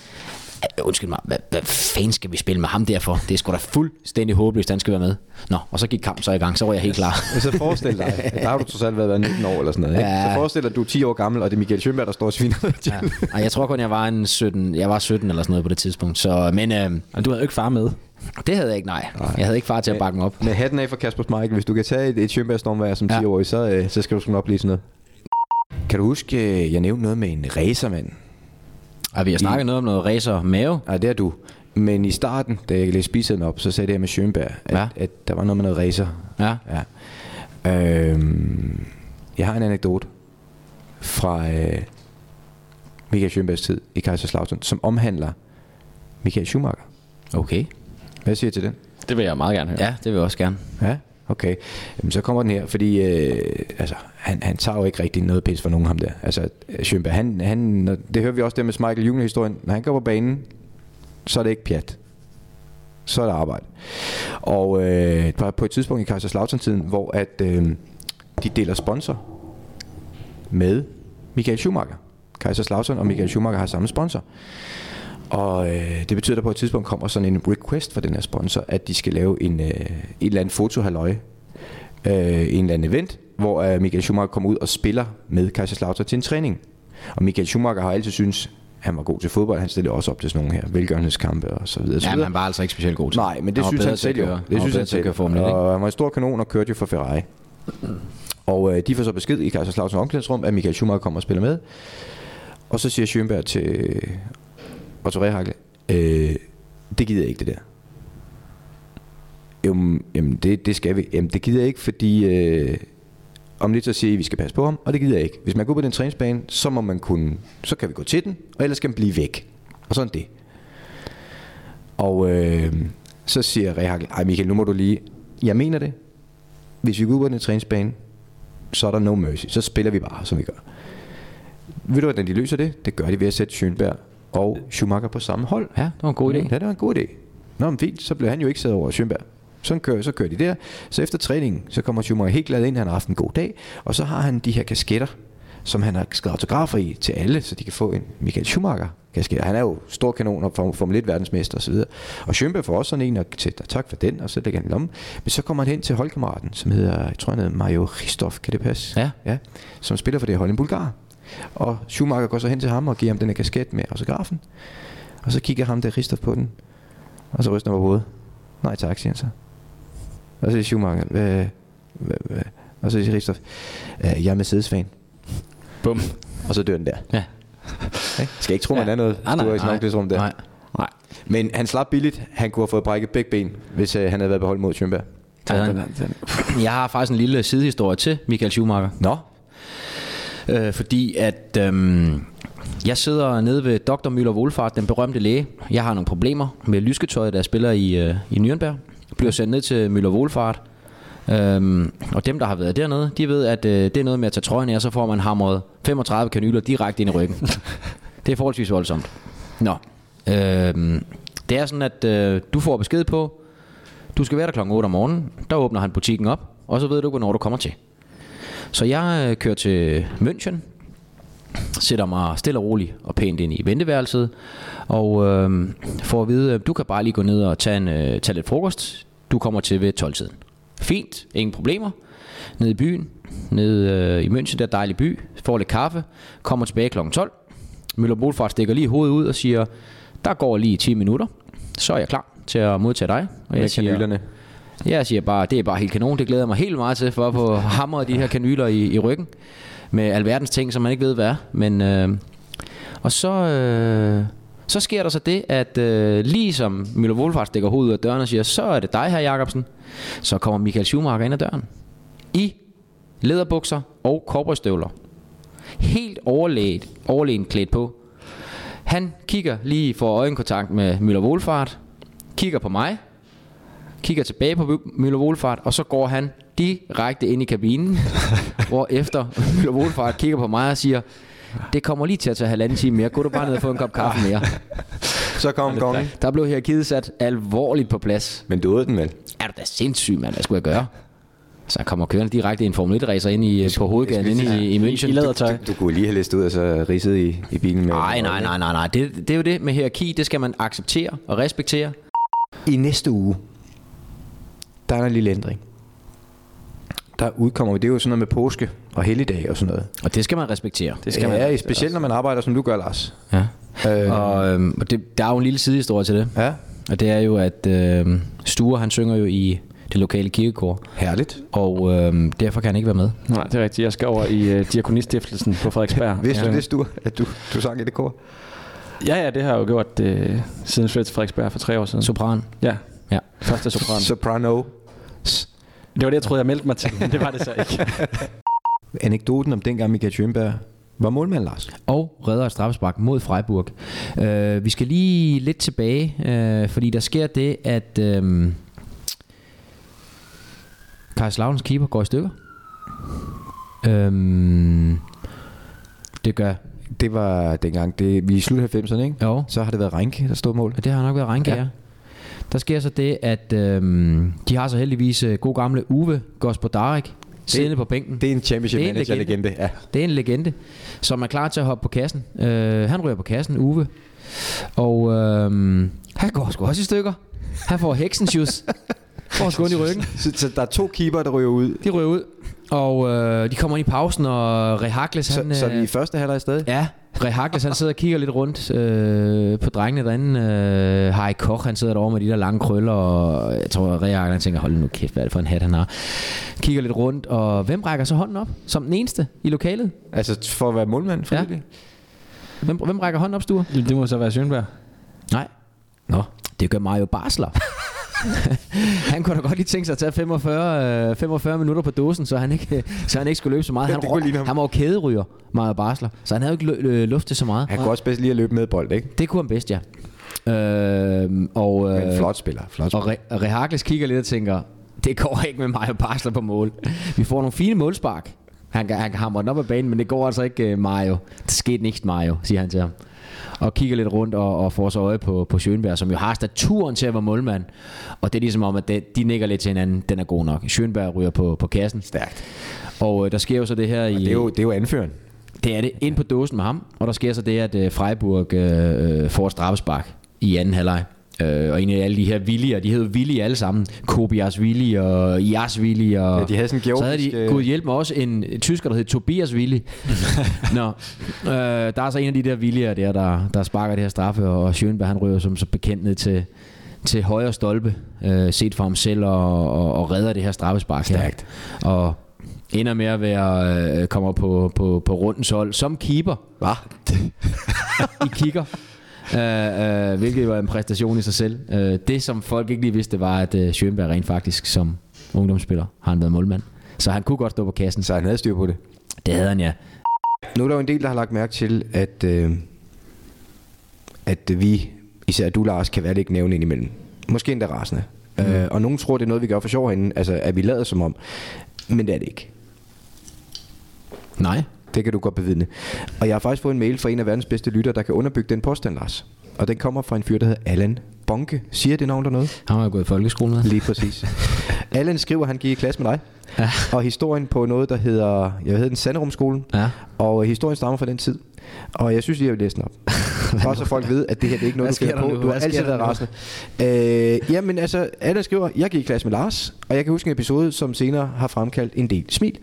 Undskyld mig, hvad, hvad fanden skal vi spille med ham derfor? Det er sgu da fuldstændig håbløst, han skal være med. Nå, og så gik kampen så i gang, så var jeg helt klar. Så forestil dig, der har du trods alt været 19 år eller sådan noget. Ikke? Ja. Så forestil dig, at du er 10 år gammel, og det er Michael Schönberg, der står og sviner. Ja. Ej, jeg tror kun, jeg var en 17, jeg var 17 eller sådan noget på det tidspunkt. Så, men øh, Og du havde jo ikke far med. det havde jeg ikke, nej. Jeg havde ikke far til at bakke mig op. Med hatten af for Kasper Schmeichel, hvis du kan tage et, et Schönberg stormvær som Ja. 10-årig, så, øh, så skal du sgu nok blive sådan noget. Kan du huske, øh, jeg nævnte noget med en racermand? Og vi har snakket noget om noget racer mave. Nej, det er du. Men i starten, da jeg læste spiseren op, så sagde det her med Schönberg, at, Ja. at der var noget med noget racer. Ja. Ja. Øhm, jeg har en anekdote fra øh, Michael Schönbergs tid i Kaiserslautern, som omhandler Michael Schumacher. Okay. Hvad siger I til den? Det vil jeg meget gerne høre. Ja, det vil jeg også gerne. Ja, okay. Jamen, så kommer den her, fordi øh, altså, han, han tager jo ikke rigtig noget pis for nogen ham der. Altså, Schönberg, han, han, det hører vi også der med Michael Junior-historien. Når han går på banen, så er det ikke pjat. Så er det arbejde. Og øh, var på et tidspunkt i Kaiserslautern-tiden, hvor at, øh, de deler sponsor med Michael Schumacher. Kaiserslautern og Michael Schumacher har samme sponsor. Og øh, det betyder, at der på et tidspunkt kommer sådan en request fra den her sponsor, at de skal lave en, øh, et eller andet fotohalløj, øh, en eller anden event, hvor øh, Michael Schumacher kommer ud og spiller med Kaiserslautern til en træning. Og Michael Schumacher har altid synes han var god til fodbold. Han stillede også op til sådan nogle her velgørenhedskampe og så videre. Ja, men han var altså ikke specielt god til. Nej, men det var synes han selv jo. Det han synes han selv. Formel 1, ikke? Og han var en stor kanon og kørte jo for Ferrari. Og øh, de får så besked i Kaiserslautern omklædningsrum, at Michael Schumacher kommer og spiller med. Og så siger Schönberg til og Rehagel, øh, det gider jeg ikke det der. Jamen, jamen det, det skal vi. Jamen det gider jeg ikke, fordi øh, om lidt så siger I, at vi skal passe på ham, og det gider jeg ikke. Hvis man går på den træningsbane, så må man kunne, så kan vi gå til den, og ellers skal man blive væk. Og sådan det. Og øh, så siger Rehak, ej Michael, nu må du lige, jeg mener det. Hvis vi går ud på den træningsbane, så er der no mercy. Så spiller vi bare, som vi gør. Ved du, hvordan de løser det? Det gør de ved at sætte Schönberg og Schumacher på samme hold. Ja, det var en god idé. Ja, det var en god idé. Nå, men fint, så blev han jo ikke siddet over Schönberg. Så kører, så kører de der. Så efter træningen, så kommer Schumacher helt glad ind, han har haft en god dag. Og så har han de her kasketter, som han har skrevet autografer i til alle, så de kan få en Michael Schumacher kasket. Han er jo stor kanon og Form- Formel 1 verdensmester osv. Og Schönberg får også sådan en, og til, tak for den, og så lægger han lommen. Men så kommer han hen til holdkammeraten, som hedder, jeg tror han hedder Mario Christoph, kan det passe? Ja. ja. Som spiller for det hold i Bulgar. Og Schumacher går så hen til ham og giver ham den her kasket med autografen. Og så kigger ham der Christoph på den. Og så ryster han på hovedet. Nej tak, siger han så. Og så siger Schumacher, hvad, hvad, hvad? Og så siger Christoph, "Øh, jeg er Mercedes-fan. Bum. Og så dør den der. Ja. Okay? Skal ikke tro, man Ja. er noget. Nej, nej, du er i omklædningsrum der. Nej. Nej. Men han slap billigt. Han kunne have fået brækket begge ben, hvis øh, han havde været beholdt mod den. Jeg har faktisk en lille sidehistorie til Michael Schumacher. Nå. Øh, fordi at øhm, jeg sidder nede ved Dr. Müller Wohlfahrt, den berømte læge. Jeg har nogle problemer med lysketøjet, der spiller i, øh, i Nürnberg. Bliver sendt ned til Müller Wohlfahrt. Øhm, og dem, der har været dernede, de ved, at øh, det er noget med at tage trøjen af, så får man hamret 35 kanyler direkte ind i ryggen. det er forholdsvis voldsomt. Nå. Øhm, det er sådan, at øh, du får besked på, du skal være der klokken 8 om morgenen. Der åbner han butikken op, og så ved du, hvornår du kommer til. Så jeg øh, kører til München, sætter mig stille og roligt og pænt ind i venteværelset, og øh, får at vide, du kan bare lige gå ned og tage, en, øh, tage lidt frokost. Du kommer til ved 12-tiden. Fint, ingen problemer. Nede i byen, nede øh, i München, der er dejlig by, får lidt kaffe, kommer tilbage kl. 12. Møller Bolfart stikker lige hovedet ud og siger, der går lige 10 minutter, så er jeg klar til at modtage dig. Og Med jeg siger, kanylerne jeg siger bare, det er bare helt kanon. Det glæder jeg mig helt meget til, for at få hamret de her kanyler i, i ryggen. Med alverdens ting, som man ikke ved, hvad er. Men, øh, og så, øh, så sker der så det, at øh, lige som Müller stikker hovedet ud af døren og siger, så er det dig her, Jacobsen. Så kommer Michael Schumacher ind ad døren. I læderbukser og korporstøvler. Helt overlægt, overlægen klædt på. Han kigger lige for øjenkontakt med Müller Wohlfahrt. Kigger på mig kigger tilbage på Müller Wohlfahrt, og så går han direkte ind i kabinen, hvor efter Müller Wohlfahrt kigger på mig og siger, det kommer lige til at tage halvanden time mere. Gå du bare ned og få en kop kaffe mere. Så kom kongen. Der blev hierarkiet sat alvorligt på plads. Men du åd den vel? Er du da sindssyg, mand? Hvad skulle jeg gøre? Så jeg kommer kørende direkte i en Formel 1-racer ind i, på hovedgaden inde i, i München. I lædertøj. Du kunne lige have læst ud og så ridset i, i bilen med... Nej, nej, nej, nej, nej. Det, det er jo det med hierarki. Det skal man acceptere og respektere. I næste uge, der er der en lille ændring. Der udkommer vi, det er jo sådan noget med påske og helligdag og sådan noget. Og det skal man respektere. Det skal skal man. ja, specielt når man arbejder, som du gør, Lars. Ja. Øh, Og, øhm, og det, der er jo en lille sidehistorie til det. ja, Og det er jo, at øh, Sture han synger jo i det lokale kirkekor. herligt. Og øh, derfor kan han ikke være med. Nej, det er rigtigt. Jeg skal over i uh, Diakonistiftelsen på Frederiksberg. Vidste ja. du det, du, at du, du sang i det kor? Ja, ja, det har jeg jo gjort uh, siden flyttet til Frederiksberg for tre år siden. Sopran. Ja, Ja. første sopran. Soprano. Det var det, jeg troede, jeg meldte mig til, men det var det så ikke. Anekdoten om dengang Michael Schönberg var målmand, Lars. Og redder et straffespark mod Freiburg. Øh, vi skal lige lidt tilbage, øh, fordi der sker det, at øh, Kaiserslautens keeper går i stykker. Øh, det gør... Det var dengang, det, vi er i slut 90'erne, ikke? Jo, Så har det været Reinke, der stod mål. og det har nok været Reinke, ja. Ja. Der sker så det, at øh, de har så heldigvis øh, god gamle Uwe Gospodarik siddende på bænken. Det er en championship Det er en manager legende. legende. Ja. Det er en legende, som er klar til at hoppe på kassen. Øh, han ryger på kassen, Uwe. Og øh, han går sgu også i stykker. Han får heksensjus. får sgu i ryggen. Så, så, der er to keeper, der ryger ud. De ryger ud. Og øh, de kommer ind i pausen, og Rehakles, Så, han... så vi er øh, i første halvleg stadig? Ja, Rehakles, han sidder og kigger lidt rundt øh, på drengene derinde. Øh, Harry Koch, han sidder derovre med de der lange krøller, og jeg tror, Rehakles, han tænker, hold nu kæft, hvad er det for en hat, han har. Kigger lidt rundt, og hvem rækker så hånden op? Som den eneste i lokalet? Altså for at være målmand, frivillig? Hvem, hvem rækker hånden op, Sture? det må så være Sjønberg. Nej. Nå, det gør Mario Basler. han kunne da godt lige tænke sig at tage 45, øh, 45 minutter på dåsen, så han ikke, så han ikke skulle løbe så meget. Han, ham. han var jo kæderyger, Mario Basler, så han havde jo ikke lø- øh, luft til så meget. Han kunne også bedst lige at løbe med bold, ikke? Det kunne han bedst, ja. Øh, og, øh, Men flot spiller. Flot og spiller. Re- Rehakles kigger lidt og tænker, det går ikke med Mario Basler på mål. Vi får nogle fine målspark. Han, han hamre den op ad banen, men det går altså ikke uh, Mario. Det skete ikke Mario, siger han til ham. Og kigger lidt rundt og, og får så øje på, på Schönberg, som jo har staturen til at være målmand. Og det er ligesom om, at det, de nikker lidt til hinanden. Den er god nok. Schönberg ryger på, på kassen. Stærkt. Og øh, der sker jo så det her i... Det er, jo, det er jo anføren. Det er det. Ind på dåsen med ham. Og der sker så det, at øh, Freiburg øh, øh, får straffespark i anden halvleg. Øh, og en af alle de her Willier, de hedder Willi alle sammen. Kobias Willi og Jas Willi. Og Ja, de havde sådan en så havde de, georgisk, gud hjælp mig, også en tysker, der hed Tobias Willi. Nå, øh, der er så en af de der Willier der, der, der sparker det her straffe, og Schönberg han ryger som så bekendt ned til, til højre stolpe, øh, set for ham selv, og, og, og redder det her straffespark Stærkt. her. Og ender med at være, øh, kommer på, på, på rundens hold som keeper Hvad? i kigger. Uh, uh, hvilket var en præstation i sig selv. Uh, det, som folk ikke lige vidste, var, at uh, Schönberg rent faktisk som ungdomsspiller har han været målmand. Så han kunne godt stå på kassen. Så han havde styr på det. Det havde han, ja. Nu er der jo en del, der har lagt mærke til, at, øh, at vi, især du Lars, kan være lidt nævne indimellem. Måske endda rasende. Mm. Øh, og nogen tror, det er noget, vi gør for sjov herinde, altså at vi lader som om. Men det er det ikke. Nej. Det kan du godt bevidne. Og jeg har faktisk fået en mail fra en af verdens bedste lytter, der kan underbygge den påstand, Lars. Og den kommer fra en fyr, der hedder Allan Bonke. Siger det navn der noget? Han var gået i folkeskole med. Lige præcis. Allan skriver, at han gik i klasse med dig. Ja. Og historien på noget, der hedder, jeg hedder den Sanderumskolen. Ja. Og historien stammer fra den tid. Og jeg synes lige, jeg vil læse den op. Bare så folk ved, at det her det er ikke noget, du finder der på. nu? Du har Hvad altid været rasende. Øh, jamen altså, Allan skriver, jeg gik i klasse med Lars, og jeg kan huske en episode, som senere har fremkaldt en del smil.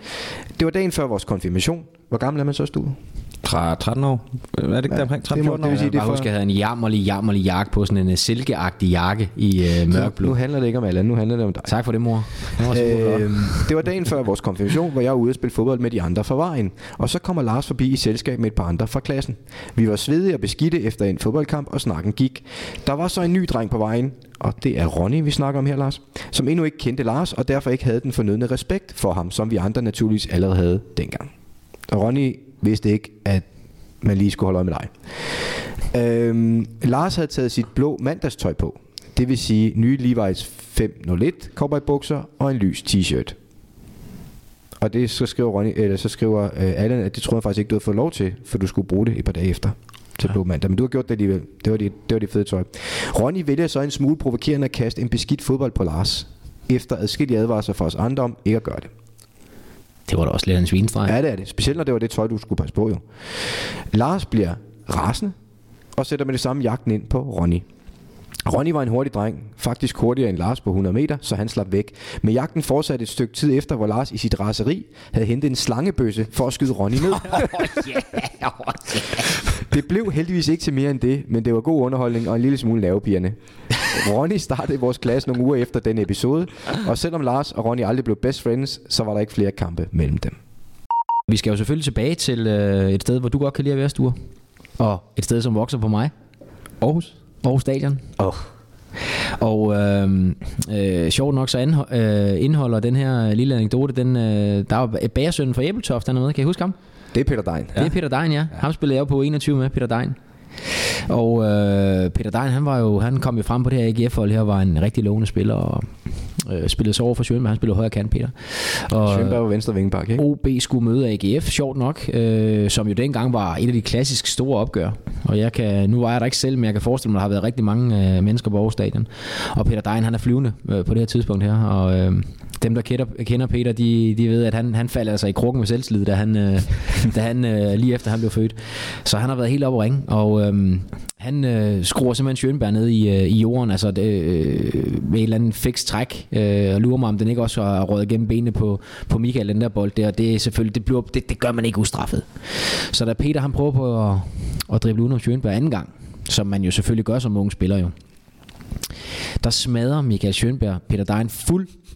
Det var dagen før vores konfirmation. Hvor gammel er man så, Stue? Tra 13 år. Er det ikke Ja, omkring det 13 må- 14 det år? vil sige, Jeg det er bare for- huske, at jeg havde en jammerlig, jammerlig jakke på, sådan en uh, silkeagtig jakke i Nu mørkblå. handler det ikke om Allan, nu handler det om dig. Tak for det, mor. Det var. Øh, det var dagen før vores konfirmation, hvor jeg var ude og spille fodbold med de andre fra vejen. Og så kommer Lars forbi i selskab med et par andre fra klassen. Vi var svedige og beskidte efter en fodboldkamp, og snakken gik. Der var så en ny dreng på vejen, og det er Ronny, vi snakker om her, Lars, som endnu ikke kendte Lars, og derfor ikke havde den fornødne respekt for ham, som vi andre naturligvis allerede havde dengang. Og Ronny vidste ikke, at man lige skulle holde øje med dig. Øhm, Lars havde taget sit blå mandagstøj på. Det vil sige nye Levi's 501 cowboybukser og en lys t-shirt. Og det så skriver Ronny, eller så skriver øh, Allan, at det tror jeg faktisk ikke, du havde fået lov til, for du skulle bruge det et par dage efter til ja. blå mandag. Men du har gjort det alligevel. Det var det, det var det fede tøj. Ronny vælger så en smule provokerende at kaste en beskidt fodbold på Lars, efter adskillige advarsler for os andre om ikke at gøre det. Det var da også lidt en svinestreg. Ja, det er det. Specielt når det var det tøj, du skulle passe på jo. Lars bliver rasende og sætter med det samme jagten ind på Ronny. Ronny var en hurtig dreng, faktisk hurtigere end Lars på 100 meter, så han slap væk. Men jagten fortsatte et stykke tid efter, hvor Lars i sit raseri havde hentet en slangebøsse for at skyde Ronny ned. det blev heldigvis ikke til mere end det, men det var god underholdning og en lille smule nervepirrende. Ronny startede i vores klasse nogle uger efter den episode, og selvom Lars og Ronny aldrig blev best friends, så var der ikke flere kampe mellem dem. Vi skal jo selvfølgelig tilbage til øh, et sted, hvor du godt kan lide at være, Sture. Og et sted, som vokser på mig. Aarhus. Aarhus Stadion. Oh. Og øh, øh, sjovt nok så anho- øh, indeholder den her lille anekdote, den, øh, der var bagersønnen fra Æbeltoft, han er med. Kan I huske ham? Det er Peter Dein. Ja. Det er Peter Dein, ja. Ham spillede jeg jo på 21 med, Peter Dein. Og øh, Peter Dein, han, var jo, han kom jo frem på det her AGF-hold her, var en rigtig lovende spiller, og øh, spillede så over for Schönberg, han spillede højre kant, Peter. Og, Schönberg var venstre vingeback, ikke? OB skulle møde AGF, sjovt nok, øh, som jo dengang var et af de klassiske store opgør. Og jeg kan, nu var jeg der ikke selv, men jeg kan forestille mig, at der har været rigtig mange øh, mennesker på Aarhus Stadion. Og Peter Dein, han er flyvende øh, på det her tidspunkt her, og øh, dem, der kender, kender Peter, de, de ved, at han, han faldt altså i krukken med selvslid, da han, øh, da han øh, lige efter han blev født. Så han har været helt oppe og ringe, og øh, han øh, skruer simpelthen Schönberg ned i, øh, i jorden, altså det, øh, med et eller andet fix træk, øh, og lurer mig, om den ikke også har røget gennem benene på, på Michael, den der bold der, og det er selvfølgelig, det, bliver, det, det gør man ikke ustraffet. Så da Peter han prøver på at, at drible udenom Schönberg anden gang, som man jo selvfølgelig gør som unge spiller jo, der smadrer Michael Schönberg Peter Dein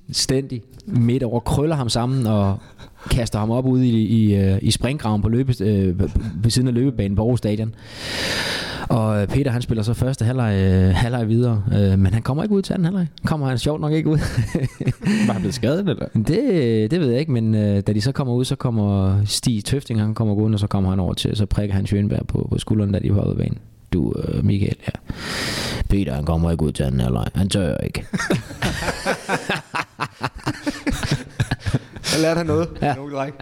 fuldstændig midt over, krøller ham sammen og kaster ham op ude i, i, øh, i springgraven på løbe, øh, ved siden af løbebanen på Aarhus Stadion. Og øh, Peter han spiller så første halvleg, øh, halvleg videre, øh, men han kommer ikke ud til anden halvleg. Kommer han sjovt nok ikke ud. Var han blevet skadet, eller? det, det ved jeg ikke, men øh, da de så kommer ud, så kommer Stig Tøfting, han kommer gående, og så kommer han over til, så prikker han Schönberg på, på skulderen, da de var ude af banen. Du, øh, Michael, ja. Peter, han kommer ikke ud til anden halvleg. Han tør ikke. Jeg lærte han noget. Ja. Nogle dreng.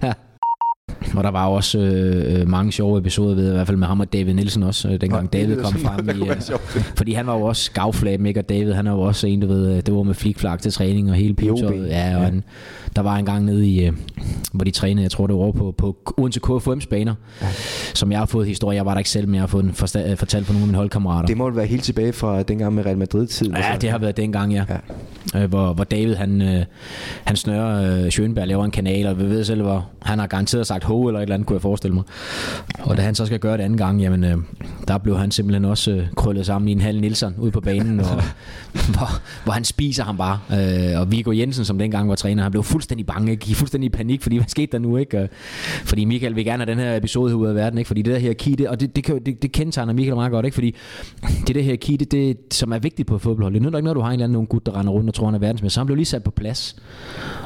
Og der var også øh, øh, mange sjove episoder ved, i hvert fald med ham og David Nielsen også, øh, dengang Nå, David kom frem. I, øh, fordi han var jo også gavflab, ikke? Og David, han er jo også en, du ved, øh, det var med flikflak til træning og hele OB. pivetøjet. Ja, og Ja. Han, der var en gang nede i, øh, hvor de trænede, jeg tror det var over på, på Odense KFM's baner, ja. som jeg har fået historie. Jeg var der ikke selv, men jeg har fået den forsta- fortalt fra nogle af mine holdkammerater. Det må være helt tilbage fra dengang med Real Madrid-tiden. Ja, så. det har været dengang, ja. Ja. ja. Øh, hvor, hvor David, han, øh, han snører øh, Schönberg, laver en kanal, og vi ved selv, hvor han har garanteret sagt ho eller et eller andet, kunne jeg forestille mig. Og da han så skal gøre det anden gang, jamen, øh, der blev han simpelthen også øh, krøllet sammen i en halv Nielsen ude på banen, og, hvor, hvor han spiser ham bare. Øh, og Viggo Jensen, som dengang var træner, han blev fuldstændig bange, ikke? Gik fuldstændig i panik, fordi hvad skete der nu, ikke? Fordi Michael vil gerne have den her episode ud af verden, ikke? Fordi det der her key, det, og det, det, kan, det, det kendetegner Michael meget godt, ikke? Fordi det der her key, det, det, som er vigtigt på fodboldhold, det nytter ikke noget, du har en eller anden nogen gut, der render rundt og tror, han er verdensmester. Så han blev lige sat på plads.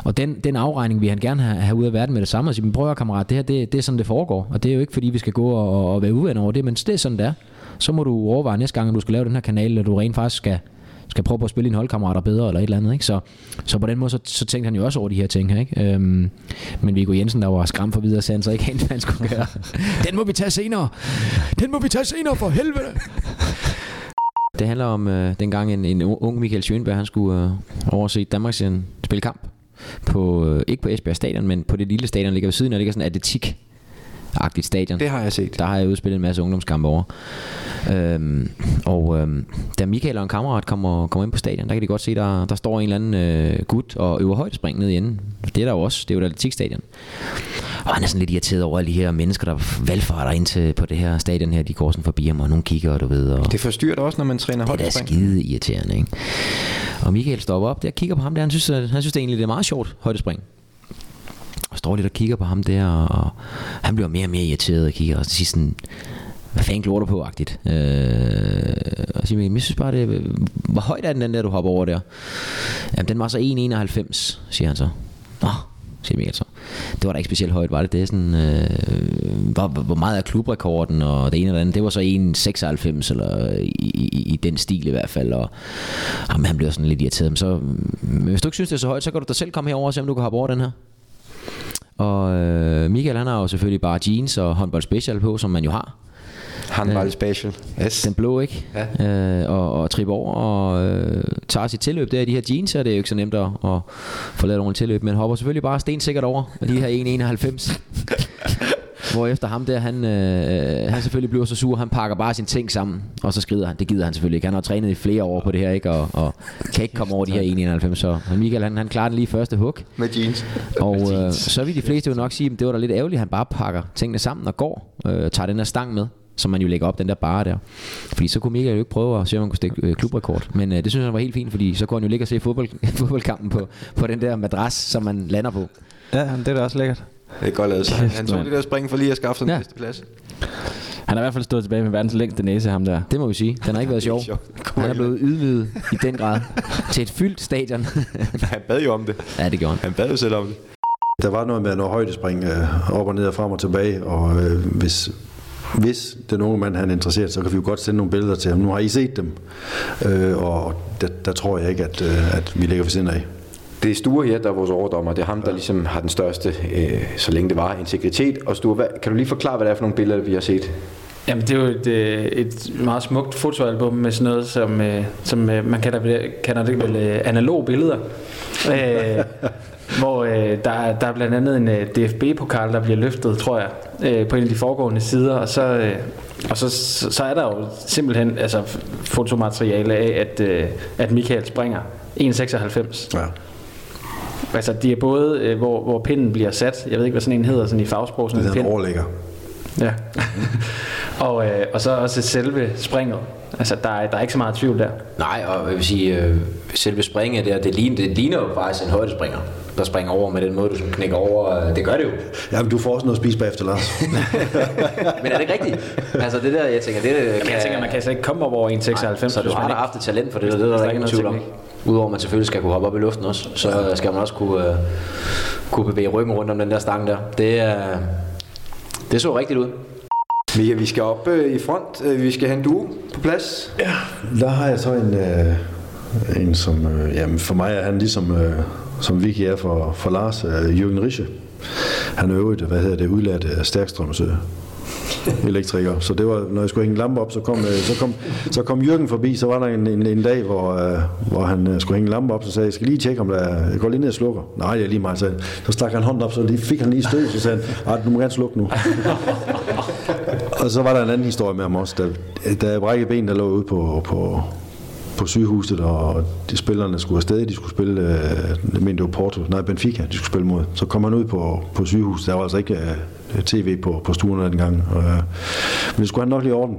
Og den, den afregning vil han gerne have, have ud af verden med det samme, og sige, prøv at kammerat, det her, det, det er sådan, det foregår. Og det er jo ikke, fordi vi skal gå og, og være uvenner over det, men det er sådan, det er. Så må du overveje næste gang, at du skal lave den her kanal, eller du rent faktisk skal, skal prøve på at spille dine holdkammerater bedre, eller et eller andet. Ikke? Så, så på den måde, så, så tænkte han jo også over de her ting her. Ikke? Øhm, men Viggo Jensen, der var skræmt for videre, sagde så ikke helt, hvad han skulle gøre. den må vi tage senere! Den må vi tage senere, for helvede! Det handler om øh, dengang en, en ung Michael Schönberg, han skulle øh, overse Danmarks øh, spille kamp. På, øh, ikke på Esbjerg Stadion, men på det lille stadion, der ligger ved siden af, der ligger sådan en atletik agtigt stadion. Det har jeg set. Der har jeg udspillet en masse ungdomskampe over. Øhm, og øhm, da Michael og en kammerat kommer, kommer ind på stadion, der kan de godt se, der, der står en eller anden øh, gut og øver højdespring nede i enden. Det er der jo også. Det er jo et atletikstadion. Og han er sådan lidt irriteret over alle de her mennesker, der valgfarter ind til, på det her stadion her. De går sådan forbi ham, og nogen kigger, og du ved. Og det forstyrrer også, når man træner højdespring. Det er skide irriterende, ikke? Og Michael stopper op der og kigger på ham der. Han synes, han synes det egentlig det er meget sjovt højdespring og står lidt og kigger på ham der, og han bliver mere og mere irriteret og kigger, og siger sådan, hvad fanden glor du på, agtigt. Øh, og siger, jeg synes bare, det, hvor højt er den, den der, du hopper over der? Jamen, den var så 1,91, siger han så. Nå, siger Michael så. Det var da ikke specielt højt, var det? Det er sådan, øh, hvor, hvor meget er klubrekorden, og det ene eller andet, det var så 1,96, eller i, i, i, den stil i hvert fald, og jamen, han bliver sådan lidt irriteret. Men så, men hvis du ikke synes, det er så højt, så kan du da selv komme herover og se, om du kan hoppe over den her. Og øh, Michael han har jo selvfølgelig bare jeans og håndbold special på, som man jo har. Håndbold øh, special. Yes. Den blå, ikke? Ja. Øh, og, og tripper over og øh, tager sit tilløb der i de her jeans, og det er jo ikke så nemt at, at få lavet nogle tilløb, men hopper selvfølgelig bare stensikkert over de her 1,91. Hvor efter ham der, han, øh, han selvfølgelig bliver så sur, han pakker bare sine ting sammen, og så skrider han. Det gider han selvfølgelig ikke. Han har trænet i flere år på det her, ikke? Og, og kan ikke komme over de her 1,91. Så Michael, han, han klarer den lige første hug. Med jeans. Og øh, så vil de fleste jo nok sige, at det var da lidt ærgerligt, at han bare pakker tingene sammen og går. Øh, tager den her stang med som man jo lægger op, den der bare der. Fordi så kunne Michael jo ikke prøve at se, om han kunne stikke øh, klubrekord. Men øh, det synes jeg var helt fint, fordi så kunne han jo ligge og se fodbold, fodboldkampen på, på den der madras, som man lander på. Ja, det er da også lækkert. Det er godt lavet. Så han, tog det der spring for lige at skaffe sig ja. den bedste plads. Han har i hvert fald stået tilbage med verdens længste næse, ham der. Det må vi sige. Den har ikke været sjov. Han er blevet ydmyget i den grad. til et fyldt stadion. han bad jo om det. Ja, det gjorde han. Han bad jo selv om det. Der var noget med noget højdespring øh, op og ned og frem og tilbage, og øh, hvis, hvis den unge mand han er interesseret, så kan vi jo godt sende nogle billeder til ham. Nu har I set dem, øh, og der, der tror jeg ikke, at, øh, at vi ligger for siden af. Det er Sture her, der er vores overdommer. Det er ham, der ligesom har den største, øh, så længe det var, integritet. Og Sture, hvad, kan du lige forklare, hvad det er for nogle billeder, vi har set? Jamen, det er jo et, øh, et meget smukt fotoalbum med sådan noget, som, øh, som man kalder, kalder det vel analog billeder. øh, hvor øh, der, der er blandt andet en øh, DFB-pokal, der bliver løftet, tror jeg, øh, på en af de foregående sider, og så, øh, og så, så, så er der jo simpelthen altså, fotomateriale af, at, øh, at Michael springer 1,96. Ja. Altså, de er både, øh, hvor, hvor pinden bliver sat, jeg ved ikke, hvad sådan en hedder sådan i fagsprog. Sådan det er en overlægger. Ja. og, øh, og så også selve springet. Altså, der er, der er ikke så meget tvivl der. Nej, og jeg vil sige, øh, selve springet der, det ligner, det ligner jo faktisk en højdespringer, der springer over med den måde, du knækker over. Det gør det jo. Ja, men du får også noget at spise bagefter, Lars. men er det ikke rigtigt? Altså det der, jeg tænker, det der kan... Jeg tænker, man kan slet ikke komme op over 1,96. Så du har da haft et talent for det, det, det er der ikke nogen tvivl om. Udover at man selvfølgelig skal kunne hoppe op i luften også, så ja. skal man også kunne, uh, kunne bevæge ryggen rundt om den der stang der. Det, uh, det så rigtigt ud. Mika, vi skal op øh, i front. Øh, vi skal have en duo på plads. Ja, der har jeg så en, øh, en som, øh, jamen for mig er han ligesom, øh, som Vicky er for, for Lars, øh, Jürgen Rische. Han er øvrigt, hvad hedder det, udlært af Stærkstrømsø elektriker. Så det var, når jeg skulle hænge en lampe op, så kom, øh, så kom, så kom Jørgen forbi, så var der en, en, en dag, hvor, øh, hvor han øh, skulle hænge en lampe op, så sagde jeg, skal lige tjekke, om der er, jeg går lige ned og slukker. Nej, det er lige meget, så, så stak han hånden op, så lige, fik han lige stød, så sagde han, du må gerne slukke nu. og så var der en anden historie med ham også, da, da jeg brækkede ben, der lå ude på, på, på sygehuset, og de spillerne skulle afsted, de skulle spille, øh, jeg mener det var Porto, nej Benfica, de skulle spille mod. Så kom han ud på, på sygehuset, der var altså ikke øh, tv på, på stuen dengang. Og, øh, men det skulle han nok lige orden.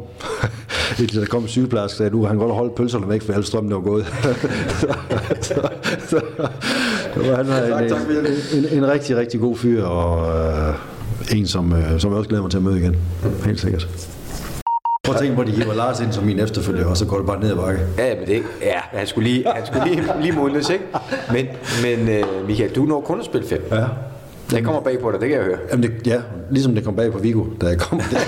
Indtil der kom en sygeplejerske sagde, du han godt holde pølserne væk, for al strømmen var gået. så, så, så, så, han var en, en, en, en, rigtig, rigtig god fyr, og øh, en, som, øh, som jeg også glæder mig til at møde igen. Helt sikkert. Prøv at tænke på, at de hiver Lars ind som min efterfølger, og så går det bare ned ad bakke. Ja, men det, ja, han skulle lige, han skulle lige, lige modnes, ikke? Men, men uh, Michael, du når kun at spille fem. Ja. Det kommer bag på dig, det kan jeg høre. Jamen det, ja, ligesom det kom bag på Vigo, da jeg kom. Det, det,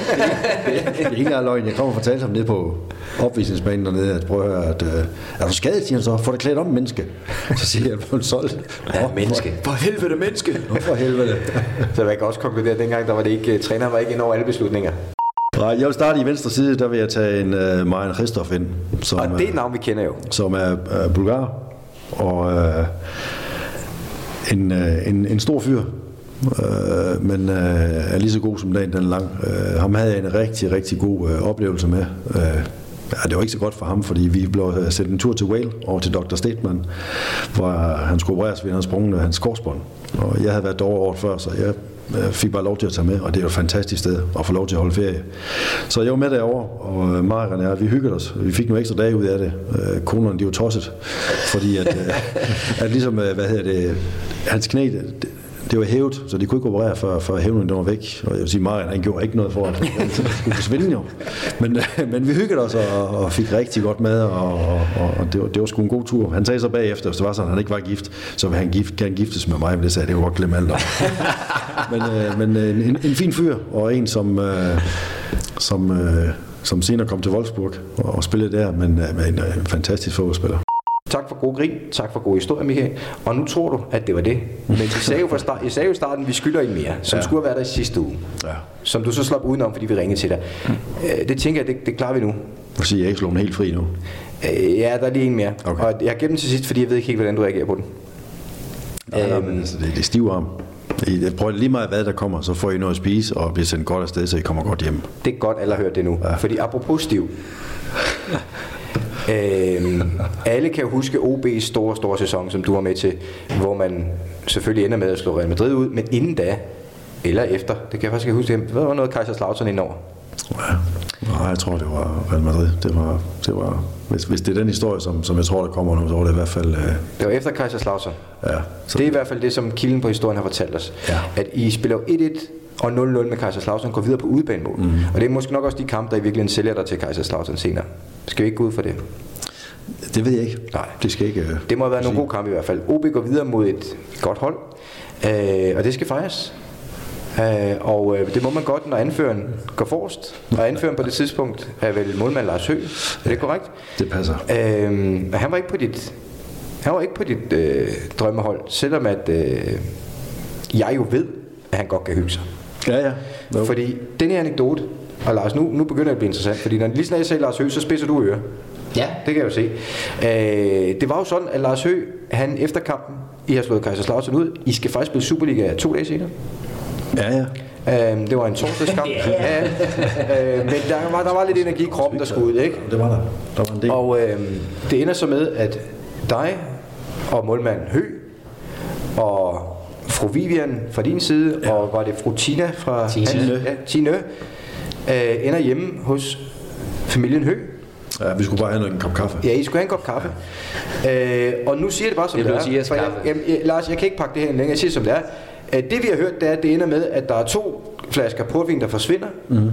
det, det er ikke engang løgn. Jeg kom og fortalte ham nede på opvisningsbanen dernede, at prøv at høre, at, øh, er du skadet, siger han så? Får du klædt om menneske? Så siger jeg, på en solgt. Ja, menneske. For, for helvede, menneske. Nå, for helvede. Så jeg kan også konkludere, at dengang der var det ikke, uh, træneren var ikke ind over alle beslutninger. Nej, jeg vil starte i venstre side, der vil jeg tage en uh, Marian Christoph ind. Som, Og det er navn, vi kender jo. som er uh, bulgar, og uh, en, uh, en, en stor fyr, uh, men uh, er lige så god som dagen den er lang. Uh, ham havde jeg en rigtig, rigtig god uh, oplevelse med. Uh, Ja, det var ikke så godt for ham, fordi vi blev sendt en tur til Wales over til Dr. Stateman, hvor han skulle opereres ved, at han sprunget hans korsbånd. Og jeg havde været derovre året før, så jeg øh, fik bare lov til at tage med, og det er jo et fantastisk sted at få lov til at holde ferie. Så jeg var med derovre, og øh, Marian og jeg, vi hyggede os. Vi fik nogle ekstra dage ud af det. Øh, Konerne, de var tosset, fordi at, øh, at ligesom, øh, hvad hedder det, hans knæ, det, det var hævet, så de kunne ikke operere, før, før hævningen den var væk. Og jeg vil sige, Marian, han gjorde ikke noget for, at han skulle forsvinde jo. Men, øh, men vi hyggede os og, og fik rigtig godt med, og, og, og det, var, det var sgu en god tur. Han sagde så bagefter, hvis det var sådan, at han ikke var gift, så ville han gift, gerne giftes med mig, men det sagde jeg, det var godt glemme alt om. men øh, men øh, en, en fin fyr, og en, som, øh, som, øh, som senere kom til Wolfsburg og, og spillede der, men øh, en øh, fantastisk fodboldspiller. Tak for god grin, tak for god historie, Michael. Og nu tror du, at det var det. Men I sagde jo, fra start, I sagde jo starten, at vi skylder en mere, som ja. skulle have været der i sidste uge. Ja. Som du så slap udenom, fordi vi ringede til dig. Mm. Det tænker jeg, det, det klarer vi nu. Jeg sige, jeg ikke slået den helt fri nu. Øh, Ja, der er lige en mere. Okay. Og jeg gemt den til sidst, fordi jeg ved ikke helt, hvordan du reagerer på den. Nej, nej, Øhm. men altså, det, det er stiv arm. Jeg prøver lige meget, hvad der kommer, så får I noget at spise, og bliver sendt godt afsted, så I kommer godt hjem. Det er godt, alle har hørt det nu. Ja. Fordi apropos stiv. øhm, alle kan huske OB's store, store sæson, som du var med til, hvor man selvfølgelig ender med at slå Real Madrid ud, men inden da, eller efter, det kan jeg faktisk ikke huske, det var noget Kaiserslautern indover. Ja. Nej, jeg tror, det var Real Madrid. Det var, det var, hvis, hvis det er den historie, som, som jeg tror, der kommer nu, så var det i hvert fald... Øh, Det var efter Kaiserslautern. ja, så, Det er i hvert fald det, som kilden på historien har fortalt os. Ja. At I spiller jo 1-1 og 0-0 med Kaiserslautern, går videre på udebanemål. Mm. Og det er måske nok også de kampe, der i virkeligheden sælger dig til Kaiserslautern senere. Skal vi ikke gå ud for det? det ved jeg ikke. Nej. Det skal ikke... Øh, Det må have været nogle gode kampe i hvert fald. OB går videre mod et godt hold, øh, og det skal fejres. Øh, og øh, det må man godt, når anføreren går forrest. Og anføreren på det tidspunkt er vel målmand Lars Høgh. Er det korrekt? det passer. Øh, han var ikke på dit, han var ikke på dit øh, drømmehold, selvom at øh, jeg jo ved, at han godt kan hygge sig. Ja, ja. No. Fordi den her anekdote, og Lars, nu, nu begynder det at blive interessant, fordi når lige snart jeg sagde Lars Høgh, så spidser du ører. Ja. Det kan jeg jo se. Øh, det var jo sådan, at Lars Høgh, han efter kampen, I har slået Kaiserslautern ud, I skal faktisk blive Superliga to dage senere. Ja, ja. Øh, det var en torsdagskamp. ja. øh, men der var, der var lidt energi i kroppen, der skulle ud, ikke? Det var der. Der var en del. Og øh, det ender så med, at dig og målmand Hø og fru Vivian fra din side, ja. og var det fru Tina fra Tine. Ja, Tine øh, ender hjemme hos familien Hø. Ja, vi skulle bare have en kop kaffe. Ja, I skulle have en kop kaffe. Øh, og nu siger jeg det bare som Det det, er. For jeg, jamen, jeg, Lars, jeg kan ikke pakke det her ind længere. Jeg siger som det er. Øh, det vi har hørt, det er, at det ender med, at der er to flasker portvin, der forsvinder. Mm.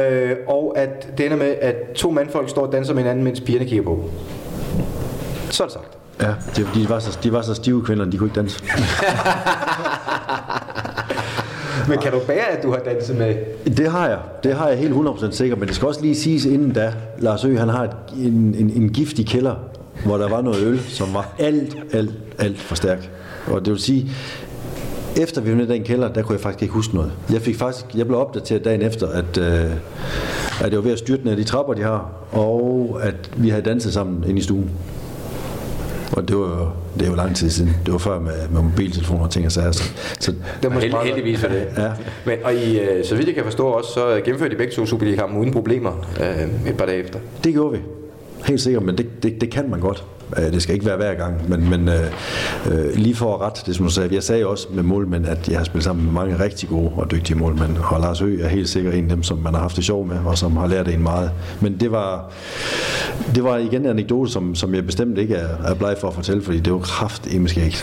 Øh, og at det ender med, at to mandfolk står og danser med hinanden, mens pigerne kigger på. Så er det sagt. Ja, det, de, var så, de var så stive kvinder, de kunne ikke danse. Men kan du bære, at du har danset med... Det har jeg. Det har jeg helt 100% sikker. Men det skal også lige siges inden da, Lars Ø, han har et, en, en, en giftig kælder, hvor der var noget øl, som var alt, alt, alt for stærk. Og det vil sige, efter vi var nede i den kælder, der kunne jeg faktisk ikke huske noget. Jeg fik faktisk, jeg blev opdateret dagen efter, at, øh, at jeg var ved at styrte ned de trapper, de har, og at vi havde danset sammen inde i stuen. Og det var jo, det er jo lang tid siden. Det var før med, med mobiltelefoner og ting og sager. Så, så Det må Held, heldigvis for det. ja, Men, og I, øh, så vidt jeg kan forstå også, så gennemførte de begge to Superliga-kampe uden problemer øh, et par dage efter. Det gjorde vi. Helt sikkert, men det, det, det kan man godt. Øh, Det skal ikke være hver gang, men, men øh, øh, lige for at ret, det som du sagde, jeg sagde også med målmænd, at jeg har spillet sammen med mange rigtig gode og dygtige målmænd, og Lars Høgh er helt sikkert en af dem, som man har haft det sjov med, og som har lært en meget. Men det var, det var igen en anekdote, som, som jeg bestemt ikke er, er bleg for at fortælle, fordi det var kraft ikke.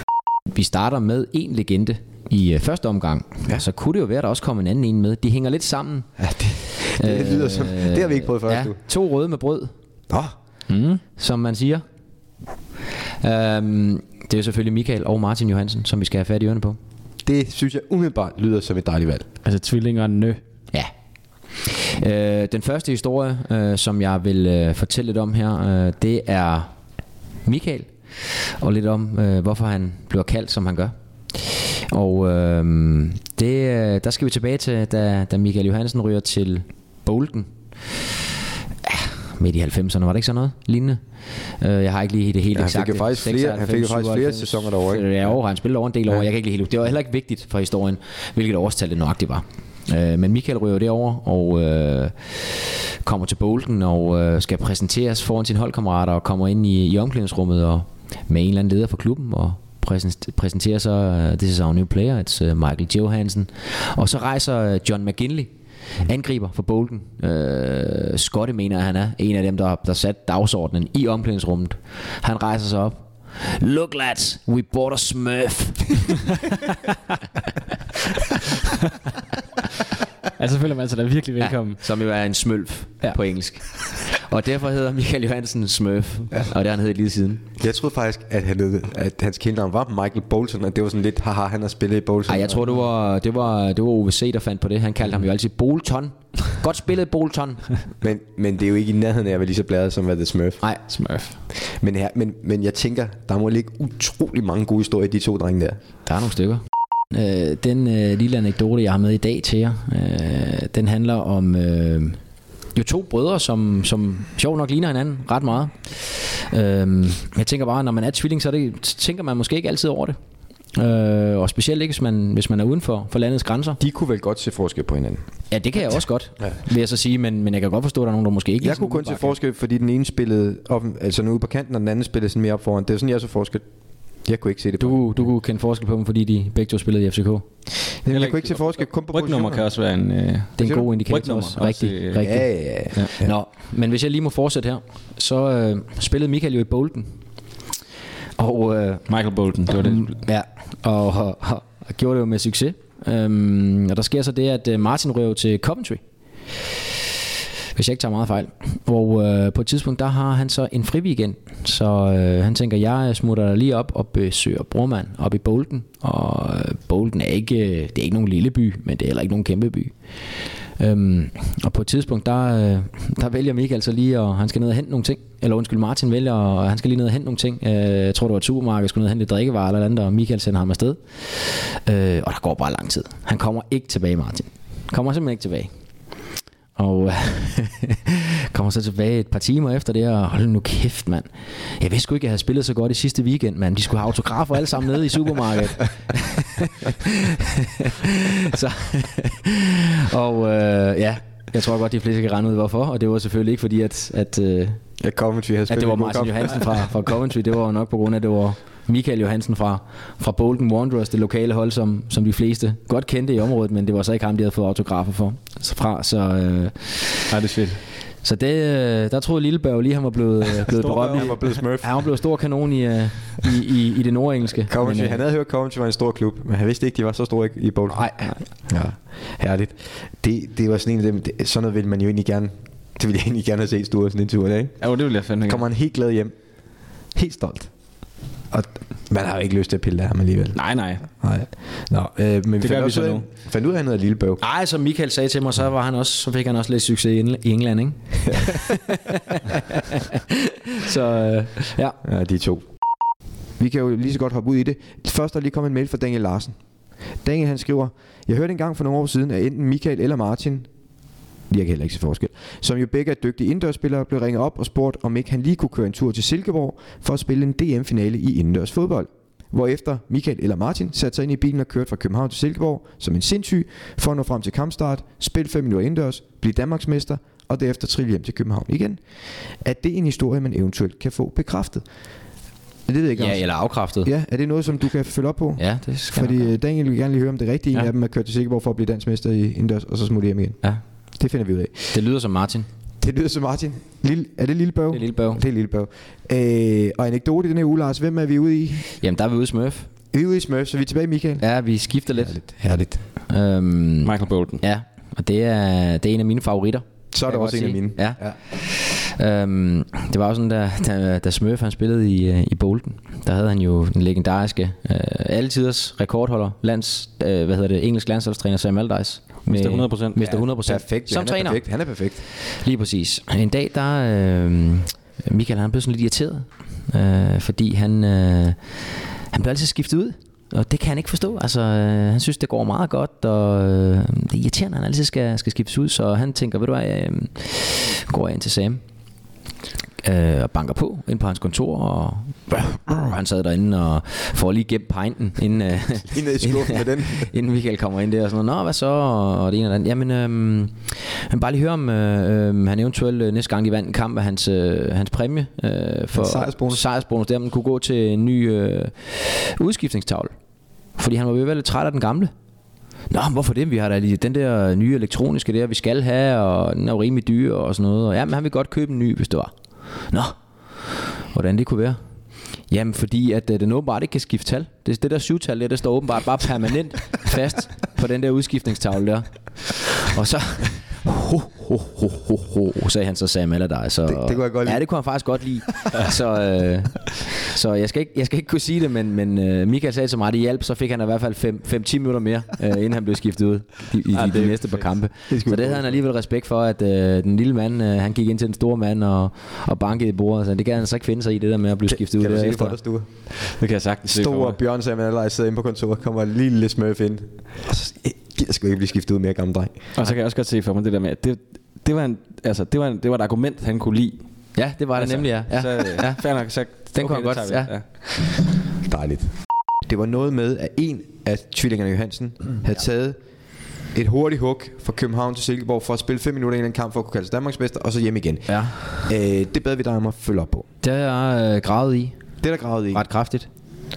Vi starter med en legende i øh, første omgang. Ja. Så kunne det jo være, at der også kommer en anden en med. De hænger lidt sammen. Ja, det, det lyder som... Det har vi ikke prøvet før, ja, du. To røde med brød, Nå, mm, som man siger. Um, det er jo selvfølgelig Michael og Martin Johansen, som vi skal have fat i ørerne på. Det synes jeg umiddelbart lyder som et dejligt valg. Altså tvillingerne. Ja. Øh, den første historie, øh, som jeg vil øh, fortælle lidt om her, øh, det er Michael. Og lidt om, øh, hvorfor han bliver kaldt, som han gør. Og øh, det, øh, der skal vi tilbage til, da, da Michael Johansen ryger til Bolton. Midt i 90'erne, var det ikke sådan noget lignende? Øh, jeg har ikke lige det helt Ja, han fik eksakte. faktisk flere- han fik jo faktisk flere 96, sæsoner derovre, ikke? Ja, over, han spillede over en del år. Jeg kan ikke lige helt Det var heller ikke vigtigt for historien, hvilket årstal det nøjagtigt var. Øh, men Michael ryger derover og øh, kommer til Bolton og øh, skal præsenteres foran sine holdkammerater og kommer ind i, i omklædningsrummet og med en eller anden leder for klubben og præsent- præsenterer så uh, This is our new player, it's uh, Michael Johansen. Og så rejser uh, John McGinley, angriber for Bolton. Uh, Skotte mener, at han er en af dem, der, der sat dagsordenen i omklædningsrummet. Han rejser sig op. Look lads, we bought a smurf. Altså føler man sig da virkelig velkommen. Ja, som jo er en smølf ja. på engelsk. Og derfor hedder Michael Johansen Smurf. Ja. Og det har han heddet lige siden. Jeg troede faktisk, at, han, hed- at hans kælenavn var Michael Bolton, og det var sådan lidt, haha, han har spillet i Bolton. Ej, jeg tror, det var, det var, det var OVC, der fandt på det. Han kaldte ham jo altid Bolton. Godt spillet, Bolton. Men, men det er jo ikke i nærheden af at være lige så bladet som hvad The Smurf. Nej, Smurf. Men, her, men, men jeg tænker, der må ligge utrolig mange gode historier i de to drenge der. der er nogle stykker. Øh, den øh, lille anekdote, jeg har med i dag til jer, øh, den handler om øh, jo to brødre, som, som sjovt nok ligner hinanden ret meget. Øh, jeg tænker bare, når man er tvilling, så, det, så tænker man måske ikke altid over det. Øh, og specielt ikke, hvis man, hvis man er uden for, for landets grænser. De kunne vel godt se forskel på hinanden. Ja, det kan jeg også godt, ja. vil jeg så sige, men, men jeg kan godt forstå, at der er nogen, der måske ikke... Jeg kunne kun se forskel, fordi den ene spillede op, altså nu ude på kanten, og den anden spillede sådan mere op foran. Det er sådan, jeg så forskel. Jeg kunne ikke se det. Du, du kunne kende forskel på dem, fordi de begge to spillede i FCK. jeg, jeg kunne ikke se forskel kun på Rygnummer kan også være en... Øh, Det er en god indikator også. også, Rigtig, øh, rigtig. Ja, ja, ja. Ja. Nå, men hvis jeg lige må fortsætte her, så øh, spillede Michael jo i Bolton. Og, øh, Michael Bolton, det var det. ja, og, og, og, og gjorde det jo med succes. Øhm, og der sker så det, at øh, Martin røver til Coventry. Hvis jeg ikke tager meget fejl. Og øh, på et tidspunkt, der har han så en fri weekend. Så øh, han tænker, jeg smutter lige op og besøger brormand op i Bolden. Og øh, Bolden er ikke, øh, det er ikke nogen lille by, men det er heller ikke nogen kæmpe by. Øhm, og på et tidspunkt, der, øh, der vælger Michael så lige, og han skal ned og hente nogle ting. Eller undskyld, Martin vælger, og han skal lige ned og hente nogle ting. Øh, jeg tror, det var et supermarked, skulle ned og hente lidt drikkevarer eller andet, og Michael sender ham afsted. Øh, og der går bare lang tid. Han kommer ikke tilbage, Martin. Kommer simpelthen ikke tilbage. Og kommer så tilbage et par timer efter det, og hold nu kæft, mand. Jeg vidste sgu ikke, at jeg havde spillet så godt i sidste weekend, mand. De skulle have autografer alle sammen nede i supermarkedet. så, og øh, ja, jeg tror godt, de fleste kan regne ud, hvorfor. Og det var selvfølgelig ikke fordi, at, at, øh, Ja, Coventry havde at spillet det var Martin. Johansen fra, fra Coventry. Det var nok på grund af, at det var Michael Johansen fra, fra Bolton Wanderers, det lokale hold, som, som de fleste godt kendte i området, men det var så ikke ham, de havde fået autografer for, så fra. Så, øh, Ja, det er fedt. så det, øh, der troede Lillebørg lige, han var blevet, øh, blevet berømt. Han var blevet smurf. Ja, han var blevet stor kanon i, øh, i, i, i det nordengelske. Coventry, Men, han havde hørt, at Coventry var en stor klub, men han vidste ikke, de var så store i- i Bolton. Nej, Ja, herligt. Det, det var sådan en af dem, det, sådan noget ville man jo egentlig gerne, det ville jeg egentlig gerne have set Sture sådan en tur, ikke? Ja, det vil jeg fandme Kommer han helt glad hjem. Helt stolt. Og man har jo ikke lyst til at pille af ham alligevel. Nej, nej. Nej. Nå, øh, men Det gør vi så nu. Fandt ud af, at han hedder Lillebøv. Ej, som Michael sagde til mig, så, var han også, så fik han også lidt succes i Engl- i England, ikke? så øh, ja. Ja, de to. Vi kan jo lige så godt hoppe ud i det. Først er lige kommet en mail fra Daniel Larsen. Daniel han skriver, jeg hørte engang for nogle år siden, at enten Michael eller Martin, jeg kan heller ikke se forskel, som jo begge er dygtige indendørsspillere, blev ringet op og spurgt, om ikke han lige kunne køre en tur til Silkeborg for at spille en DM-finale i indendørs fodbold. Hvorefter Michael eller Martin satte sig ind i bilen og kørte fra København til Silkeborg som en sindssyg for at nå frem til kampstart, spille 5 minutter indendørs, blive Danmarksmester og derefter trille hjem til København igen. Er det en historie, man eventuelt kan få bekræftet? Det ved jeg ikke. ja, Anders. eller afkræftet. Ja, er det noget, som du kan følge op på? Ja, det skal Fordi øh, Daniel vil gerne lige høre, om det er rigtigt, en Ja. af dem er kørt til Silkeborg for at blive dansmester i indendørs, og så smutte hjem igen. Ja, Det finder vi ud af. det lyder som Martin. Det lyder som Martin. Lille, er det Lille Bøv? Det er lille bøv. Det er Lille Bøv. Øh, og anekdote i den her uge, Lars. Hvem er vi ude i? Jamen, der er vi ude i Smurf. Vi er ude i Smurf, så vi er tilbage i Michael. Ja, vi skifter lidt. Herligt. Herligt. Øhm, Michael Bolton. ja, og det er, det er en af mine favoritter. Så er jeg også en godt af sige. mine. Ja. Øhm, det var jo sådan, da, da, da Smurf han spillede i, øh, i Bolton, der havde han jo den legendariske øh, altiders rekordholder, lands, øh, hvad hedder det, engelsk landsholdstræner Sam Allardyce. Mister 100%. Mister 100 Perfekt. Som han træner. Er perfekt. Han er perfekt. Lige præcis. En dag, der øh, Michael han blev sådan lidt irriteret, øh, fordi han, øh, han blev altid skiftet ud. Og det kan han ikke forstå. Altså, øh, han synes, det går meget godt, og øh, det er irriterende, at han altid skal, skal skiftes ud. Så han tænker, ved du hvad, øh, går jeg ind til Sam, øh, og banker på ind på hans kontor, og han sad derinde og får lige gemt pinten, inden, øh, Lige ned i skuffen med den. inden Michael kommer ind der og sådan noget. Nå, hvad så? Og det ene og det andet. Jamen, øhm, han bare lige høre om, øh, øh, han eventuelt øh, næste gang de vandt en kamp af hans, øh, hans præmie øh, for Hans sejrsbonus. sejrsbonus, der man kunne gå til en ny øh, udskiftningstavle. Fordi han var ved at være lidt træt af den gamle. Nå, men hvorfor det? Vi har da lige den der nye elektroniske der, vi skal have, og den er jo rimelig dyr og sådan noget. Og ja, men han vil godt købe en ny, hvis det var. Nå, hvordan det kunne være? Jamen, fordi at øh, den åbenbart ikke kan skifte tal. Det, det der syvtal der, det står åbenbart bare permanent fast på den der udskiftningstavle der. Og så... Ho, ho, ho, ho, ho, sagde han så Sam Allardyce. Så, Det- det kunne jeg godt lide. Ja, det kunne han faktisk godt lide. så øh, så jeg, skal ikke, jeg skal ikke kunne sige det, men, men øh, Michael sagde mig, at det hjalp, så fik han i hvert fald 5-10 minutter mere, øh, inden han blev skiftet ud i, i, i de næste par kampe. Det så det havde han alligevel respekt for, at øh, den lille mand, øh, han gik ind til den store mand og, og bankede i bordet. Så det kan han altså ikke finde sig i, det der med at blive skiftet ud Kan du se det for dig? Det kan jeg sagtens se Stor. Bjørn Sam Allardyce sidder inde på kontoret, kommer en lille smøf ind. Gider sgu ikke blive skiftet ud mere gammel dreng. Og så kan jeg også godt se for mig det der med, at det, det, var, en, altså, det, var, en, det var et argument, han kunne lide. Ja, det var det altså, nemlig, ja. ja. Så, ja. Fair nok, så, Den kunne han det godt, vi. ja. Dejligt. Det var noget med, at en af tvillingerne Johansen havde taget et hurtigt hug fra København til Silkeborg for at spille 5 minutter i en kamp for at kunne kalde sig Danmarksmester, og så hjem igen. ja. Øh, det bad vi dig om at følge op på. Det har jeg øh, gravet i Det er der gravet i. ret kraftigt.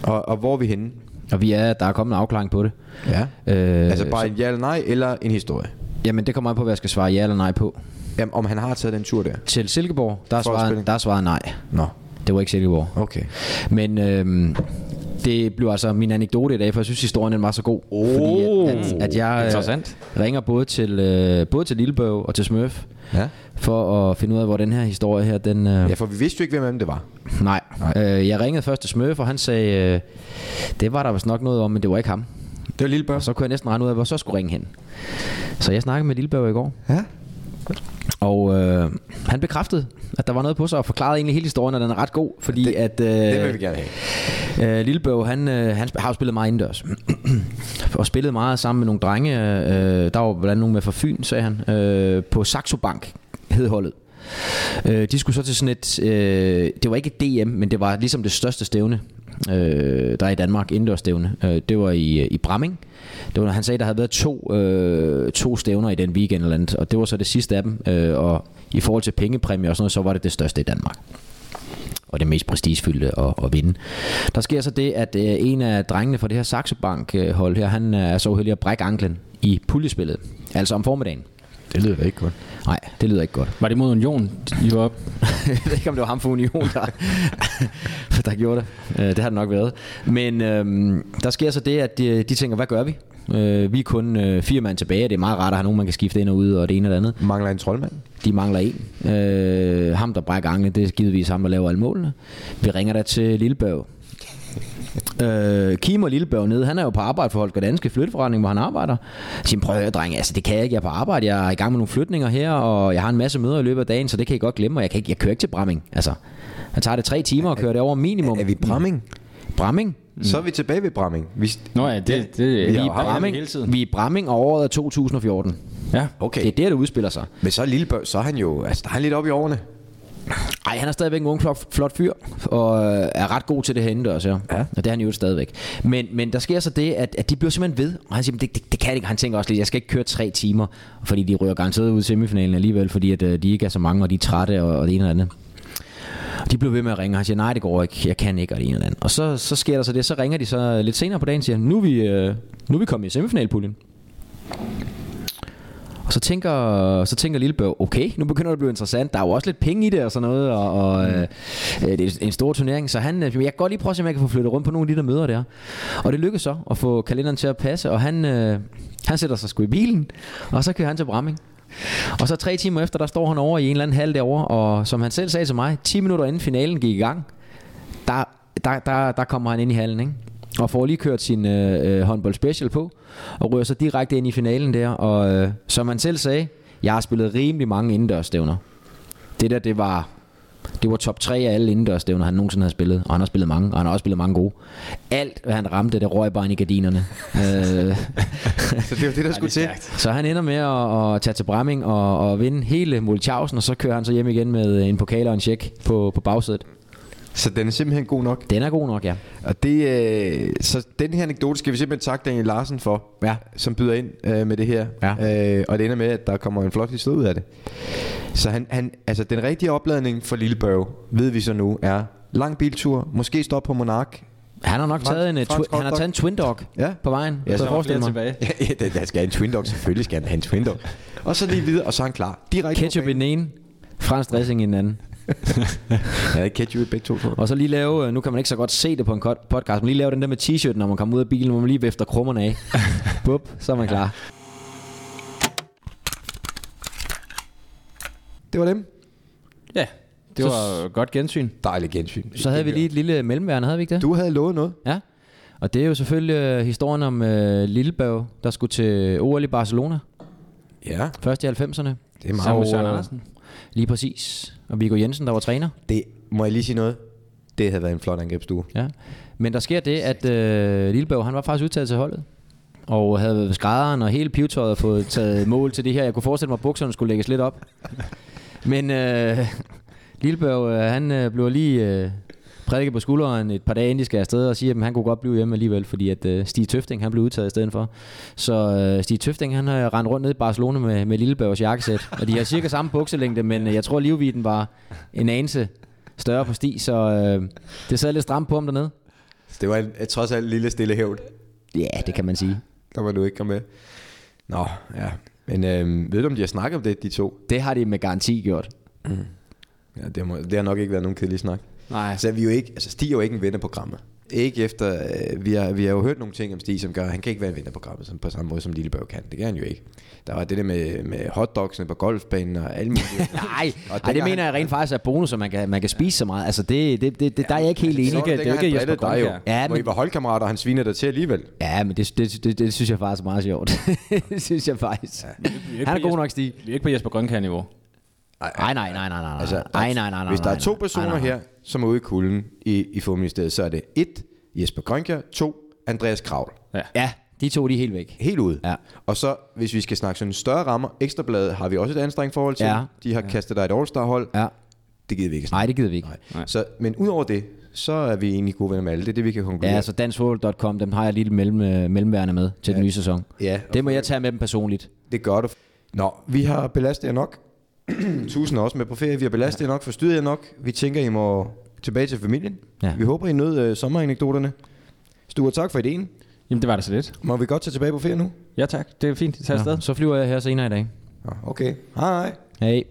Og, og hvor er vi henne? Og vi er, der er kommet en afklaring på det. Ja. Øh, Altså bare en ja eller nej, eller en historie. Jamen, det kommer an på, hvad jeg skal svare ja eller nej på. Jamen, om han har taget den tur der. Til Silkeborg, der er svaret, der er svaret nej. Nå, Det var ikke Silkeborg. okay. Men øhm, det blev altså min anekdote i dag, for jeg synes, historien den var så god. Oh, fordi at, at, at jeg Interessant. øh, ringer både til, øh, både til Lillebøv og til Smurf, Ja. for at finde ud af, hvor den her historie her, den... Øh, ja, for vi vidste jo ikke, hvem det var. Nej. Øh, jeg ringede først til Smurf, og han sagde, øh, det var der vist nok noget om, men det var ikke ham. Det var lille børn. Og så kunne jeg næsten regne ud af, hvor jeg så skulle ringe hen. Så jeg snakkede med Lillebøv i går, Ja. Og øh, han bekræftede, at der var noget på sig, og forklarede egentlig hele historien, og den er ret god, fordi Det- at... Øh, Det vil vi gerne have. Øh, Lillebøv, han, øh, han har jo spillet meget indendørs. og spillet meget sammen med nogle drenge. Øh, der var blandt andet nogle med fra Fyn, sagde han. Øh, på Saxo Bank hed holdet. Øh, de skulle så til sådan et... Øh, det var ikke et DM, men det var ligesom det største stævne, øh, der er i Danmark, indendørsstævne. Øh, det var i, øh, i Bramming. Det var, han sagde, der havde været to, øh, to stævner i den weekend eller andet, og det var så det sidste af dem. Øh, og i forhold til pengepræmie og sådan noget, så var det det største i Danmark og det mest prestigefyldte at, at vinde. Der sker så det, at øh, en af drengene fra det her Saxo Bank øh, hold her, han øh, er så uheldig at brække anklen i puljespillet. Altså om formiddagen. Det lyder da ikke godt. Nej, det lyder ikke godt. Var det mod Union, I var op? jeg ved ikke, om det var ham for Union, der, der gjorde det. Øh, det har det nok været. Men øhm, der sker så det, at de, de tænker, hvad gør vi? Øh, vi er kun øh, fire mand tilbage, og det er meget rart at have nogen, man kan skifte ind og ud, og det ene og det andet. Mangler en troldmand? De mangler en. Øh, ham, der brækker anklen, det er givetvis ham, der laver alle målene. Vi ringer der til Lillebørg. Øh, Kim og Lillebørg nede, han er jo på arbejde for Holger Danske Flytteforretning, hvor han arbejder. Jeg siger, prøv at høre, dreng, altså det kan jeg ikke, jeg er på arbejde, jeg er i gang med nogle flytninger her, og jeg har en masse møder i løbet af dagen, så det kan I godt glemme, og jeg, kan ikke, jeg kører ikke til Bramming. Altså, han tager det tre timer og kører det over minimum. Er vi Bramming? Bramming? Så er vi tilbage ved Bramming. Vi, Nå ja, det, det, det Vi vi er, Bramming, hele tiden. vi er Bramming, og året er 2014. Ja. okay. Det er der, det udspiller sig. Men så er Lillebørg, så er han jo, altså der er han lidt oppe i årene. Ej, han er stadigvæk en ung, flot, flot fyr, og øh, er ret god til det her indendørs, ja. Ja. Og det er han jo stadigvæk. Men, men der sker så det, at, at de bliver simpelthen ved, og han siger, det, det, det kan ikke. Han tænker også lidt, jeg skal ikke køre tre timer, fordi de ryger garanteret ud i semifinalen alligevel, fordi at, øh, de ikke er så mange, og de er trætte, og, og det ene og det andet. Og de blev ved med at ringe, og han siger, nej, det går ikke, jeg kan ikke, og det ene det andet. Og så, så sker der så det, så ringer de så lidt senere på dagen, og siger, nu er vi, øh, nu er vi kommet i semifinalpuljen. Og så tænker, så tænker Lillebørg, okay, nu begynder det at blive interessant. Der er jo også lidt penge i det og sådan noget, og, og mm. øh, det er en stor turnering. Så han, øh, jeg kan godt lige prøve at se, om jeg kan få flyttet rundt på nogle af de der møder der. Og det lykkes så at få kalenderen til at passe, og han, øh, han sætter sig sgu i bilen, og så kører han til Bramming. Og så tre timer efter, der står han over i en eller anden hal derovre, og som han selv sagde til mig, 10 minutter inden finalen gik i gang, der der, der, der kommer han ind i hallen, ikke? Og får lige kørt sin øh, øh, håndbold special på, og ryger så direkte ind i finalen der. Og øh, som han selv sagde, jeg har spillet rimelig mange indendørsstævner. Det der, det var, det var top 3 af alle indendørsstævner, han nogensinde har spillet. Og han har spillet mange, og han har også spillet mange gode. Alt, hvad han ramte, det røg bare ind i gardinerne. øh, Så det var det, der skulle til. så han ender med at, at tage til Bramming og, og vinde hele Mulchausen, og så kører han så hjem igen med en pokal og en check på, på bagsædet. Så den er simpelthen god nok. Den er god nok, ja. Og det, øh, så den her anekdote skal vi simpelthen takke Daniel Larsen for, Ja. som byder ind øh, med det her. Ja. Øh, og det ender med, at der kommer en flot historie ud af det. Så han, han, altså den rigtige opladning for Lillebørg, ved vi så nu, er lang biltur, måske stop på Monark. Han har nok Fransk- taget en, fransk twi- han har taget en twin dog Ja. på vejen. Ja, Ja, så er forestille mig. tilbage. ja, der, der skal have en twin dog, selvfølgelig skal han have en twin dog. Og så lige videre, og så er han klar. Direkte Ketchup i den ene, fransk dressing i den anden. Ja, ikke ketchup i begge to. Og så lige lave, øh, nu kan man ikke så godt se det på en kort- podcast, men lige lave den der med t-shirt, når man kommer ud af bilen, hvor man lige vifter krummerne af. Bup, så er man klar. Det var dem. Ja, det Så- var godt gensyn. Dejligt gensyn. Så havde vi lige et lille mellemværende, havde vi ikke det? Du havde lovet noget. Ja. Og det er jo selvfølgelig øh, historien om øh, Lillebørg, der skulle til OL i Barcelona, Ja, først i 90'erne. det er meget Sammen med Søren Andersen. Lige præcis. Og Viggo Jensen, der var træner. Det, må jeg lige sige noget? Det havde været en flot angrebsstue. Ja. Men der sker det, at øh, Lillebørg, han var faktisk udtaget til holdet. Og havde skrædderen og hele pivetøjet fået taget mål til det her. Jeg kunne forestille mig, at bukserne skulle lægges lidt op. Men øh, Lillebørg, øh, han øh, blev lige øh, prikket på skulderen et par dage inden de skal afsted og siger, at han kunne godt blive hjemme alligevel, fordi at øh, Stig Tøfting, han blev udtaget i stedet for. Så øh, Stig Tøfting, han har rendt rundt ned i Barcelona med, med Lillebørgs jakkesæt. Og de har cirka samme bukselængde, men øh, jeg tror, livviden var en anelse større på Stig, så øh, det sad lidt stramt på ham dernede. Så det var en, et, trods alt en lille stille hævn. Ja, det kan man sige. Der var du ikke kom med. Nå, ja. Men øhm, ved du, om de har snakket om det, de to? Det har de med garanti gjort. Ja, det, må, det har nok ikke været nogen kedelig snak. Nej. Vi er jo ikke, altså Stig er jo ikke en ven af programmet. Ikke efter, øh, vi, har, vi har jo hørt nogle ting om Stig, som gør, at han kan ikke være en ven af programmet som, på samme måde, som Lillebørg kan. Det kan han jo ikke. Der var det der med, med hotdogsene på golfbanen og alle mulige. Nej, Og Ej, det mener jeg rent faktisk er bonus, at man kan, man kan spise så meget. Altså, det, det, det, det der er jeg ikke helt enig. Så det er dengang, ikke han Jesper drillede dig jo. Ja, Hvor men- I var holdkammerater, og han svinede dig til alligevel. Ja, men det, det, det, det synes jeg faktisk er meget sjovt. det synes jeg faktisk. ikke Han er på god nok, Stig. Vi er ikke på Jesper Grønkær-niveau. Nej, nej, nej, nej, nej. Altså, Altså, nej, nej, nej, nej. Hvis der er nej, to nej, personer nej, nej. her, som er ude i kulden i, i Fumministeriet, så er det et, Jesper Grønkjær, to, Andreas Kravl. Ja, de to de er helt væk. Helt ude. Ja. Og så, hvis vi skal snakke sådan større rammer, Ekstrabladet har vi også et anstrengt forhold til. Ja. De har kastet dig et All-Star-hold. Ja. Det gider vi ikke snakke Nej, det gider vi ikke. Nej. Så, men udover det, så er vi egentlig gode venner med alle. Det er det, vi kan konkludere. Ja, altså danskfodbold.com, dem har jeg lige mellem, mellemværende med til den nye sæson. Ja, Det må jeg tage med dem personligt. det gør du. Nå, vi har belastet jer nok. Tusind er også med på ferie. Vi har belastet jer nok, forstyrret jer nok. Vi tænker, I må tilbage til familien. Ja. Vi håber, I nød øh, sommeranekdoterne. Stue, tak for ideen. Jamen, det var da så lidt. Må vi godt tage tilbage på ferie nu? Ja, tak. Det er fint. Tag afsted. Så flyver jeg her senere i dag. Ja, okay. Hej. Hey.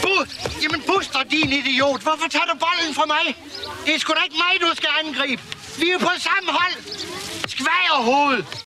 Bu- Jamen, Buster, din idiot. Hvorfor tager du bolden fra mig? Det er sgu da ikke mig, du skal angribe. Vi er på samme hold. Skvagerhoved.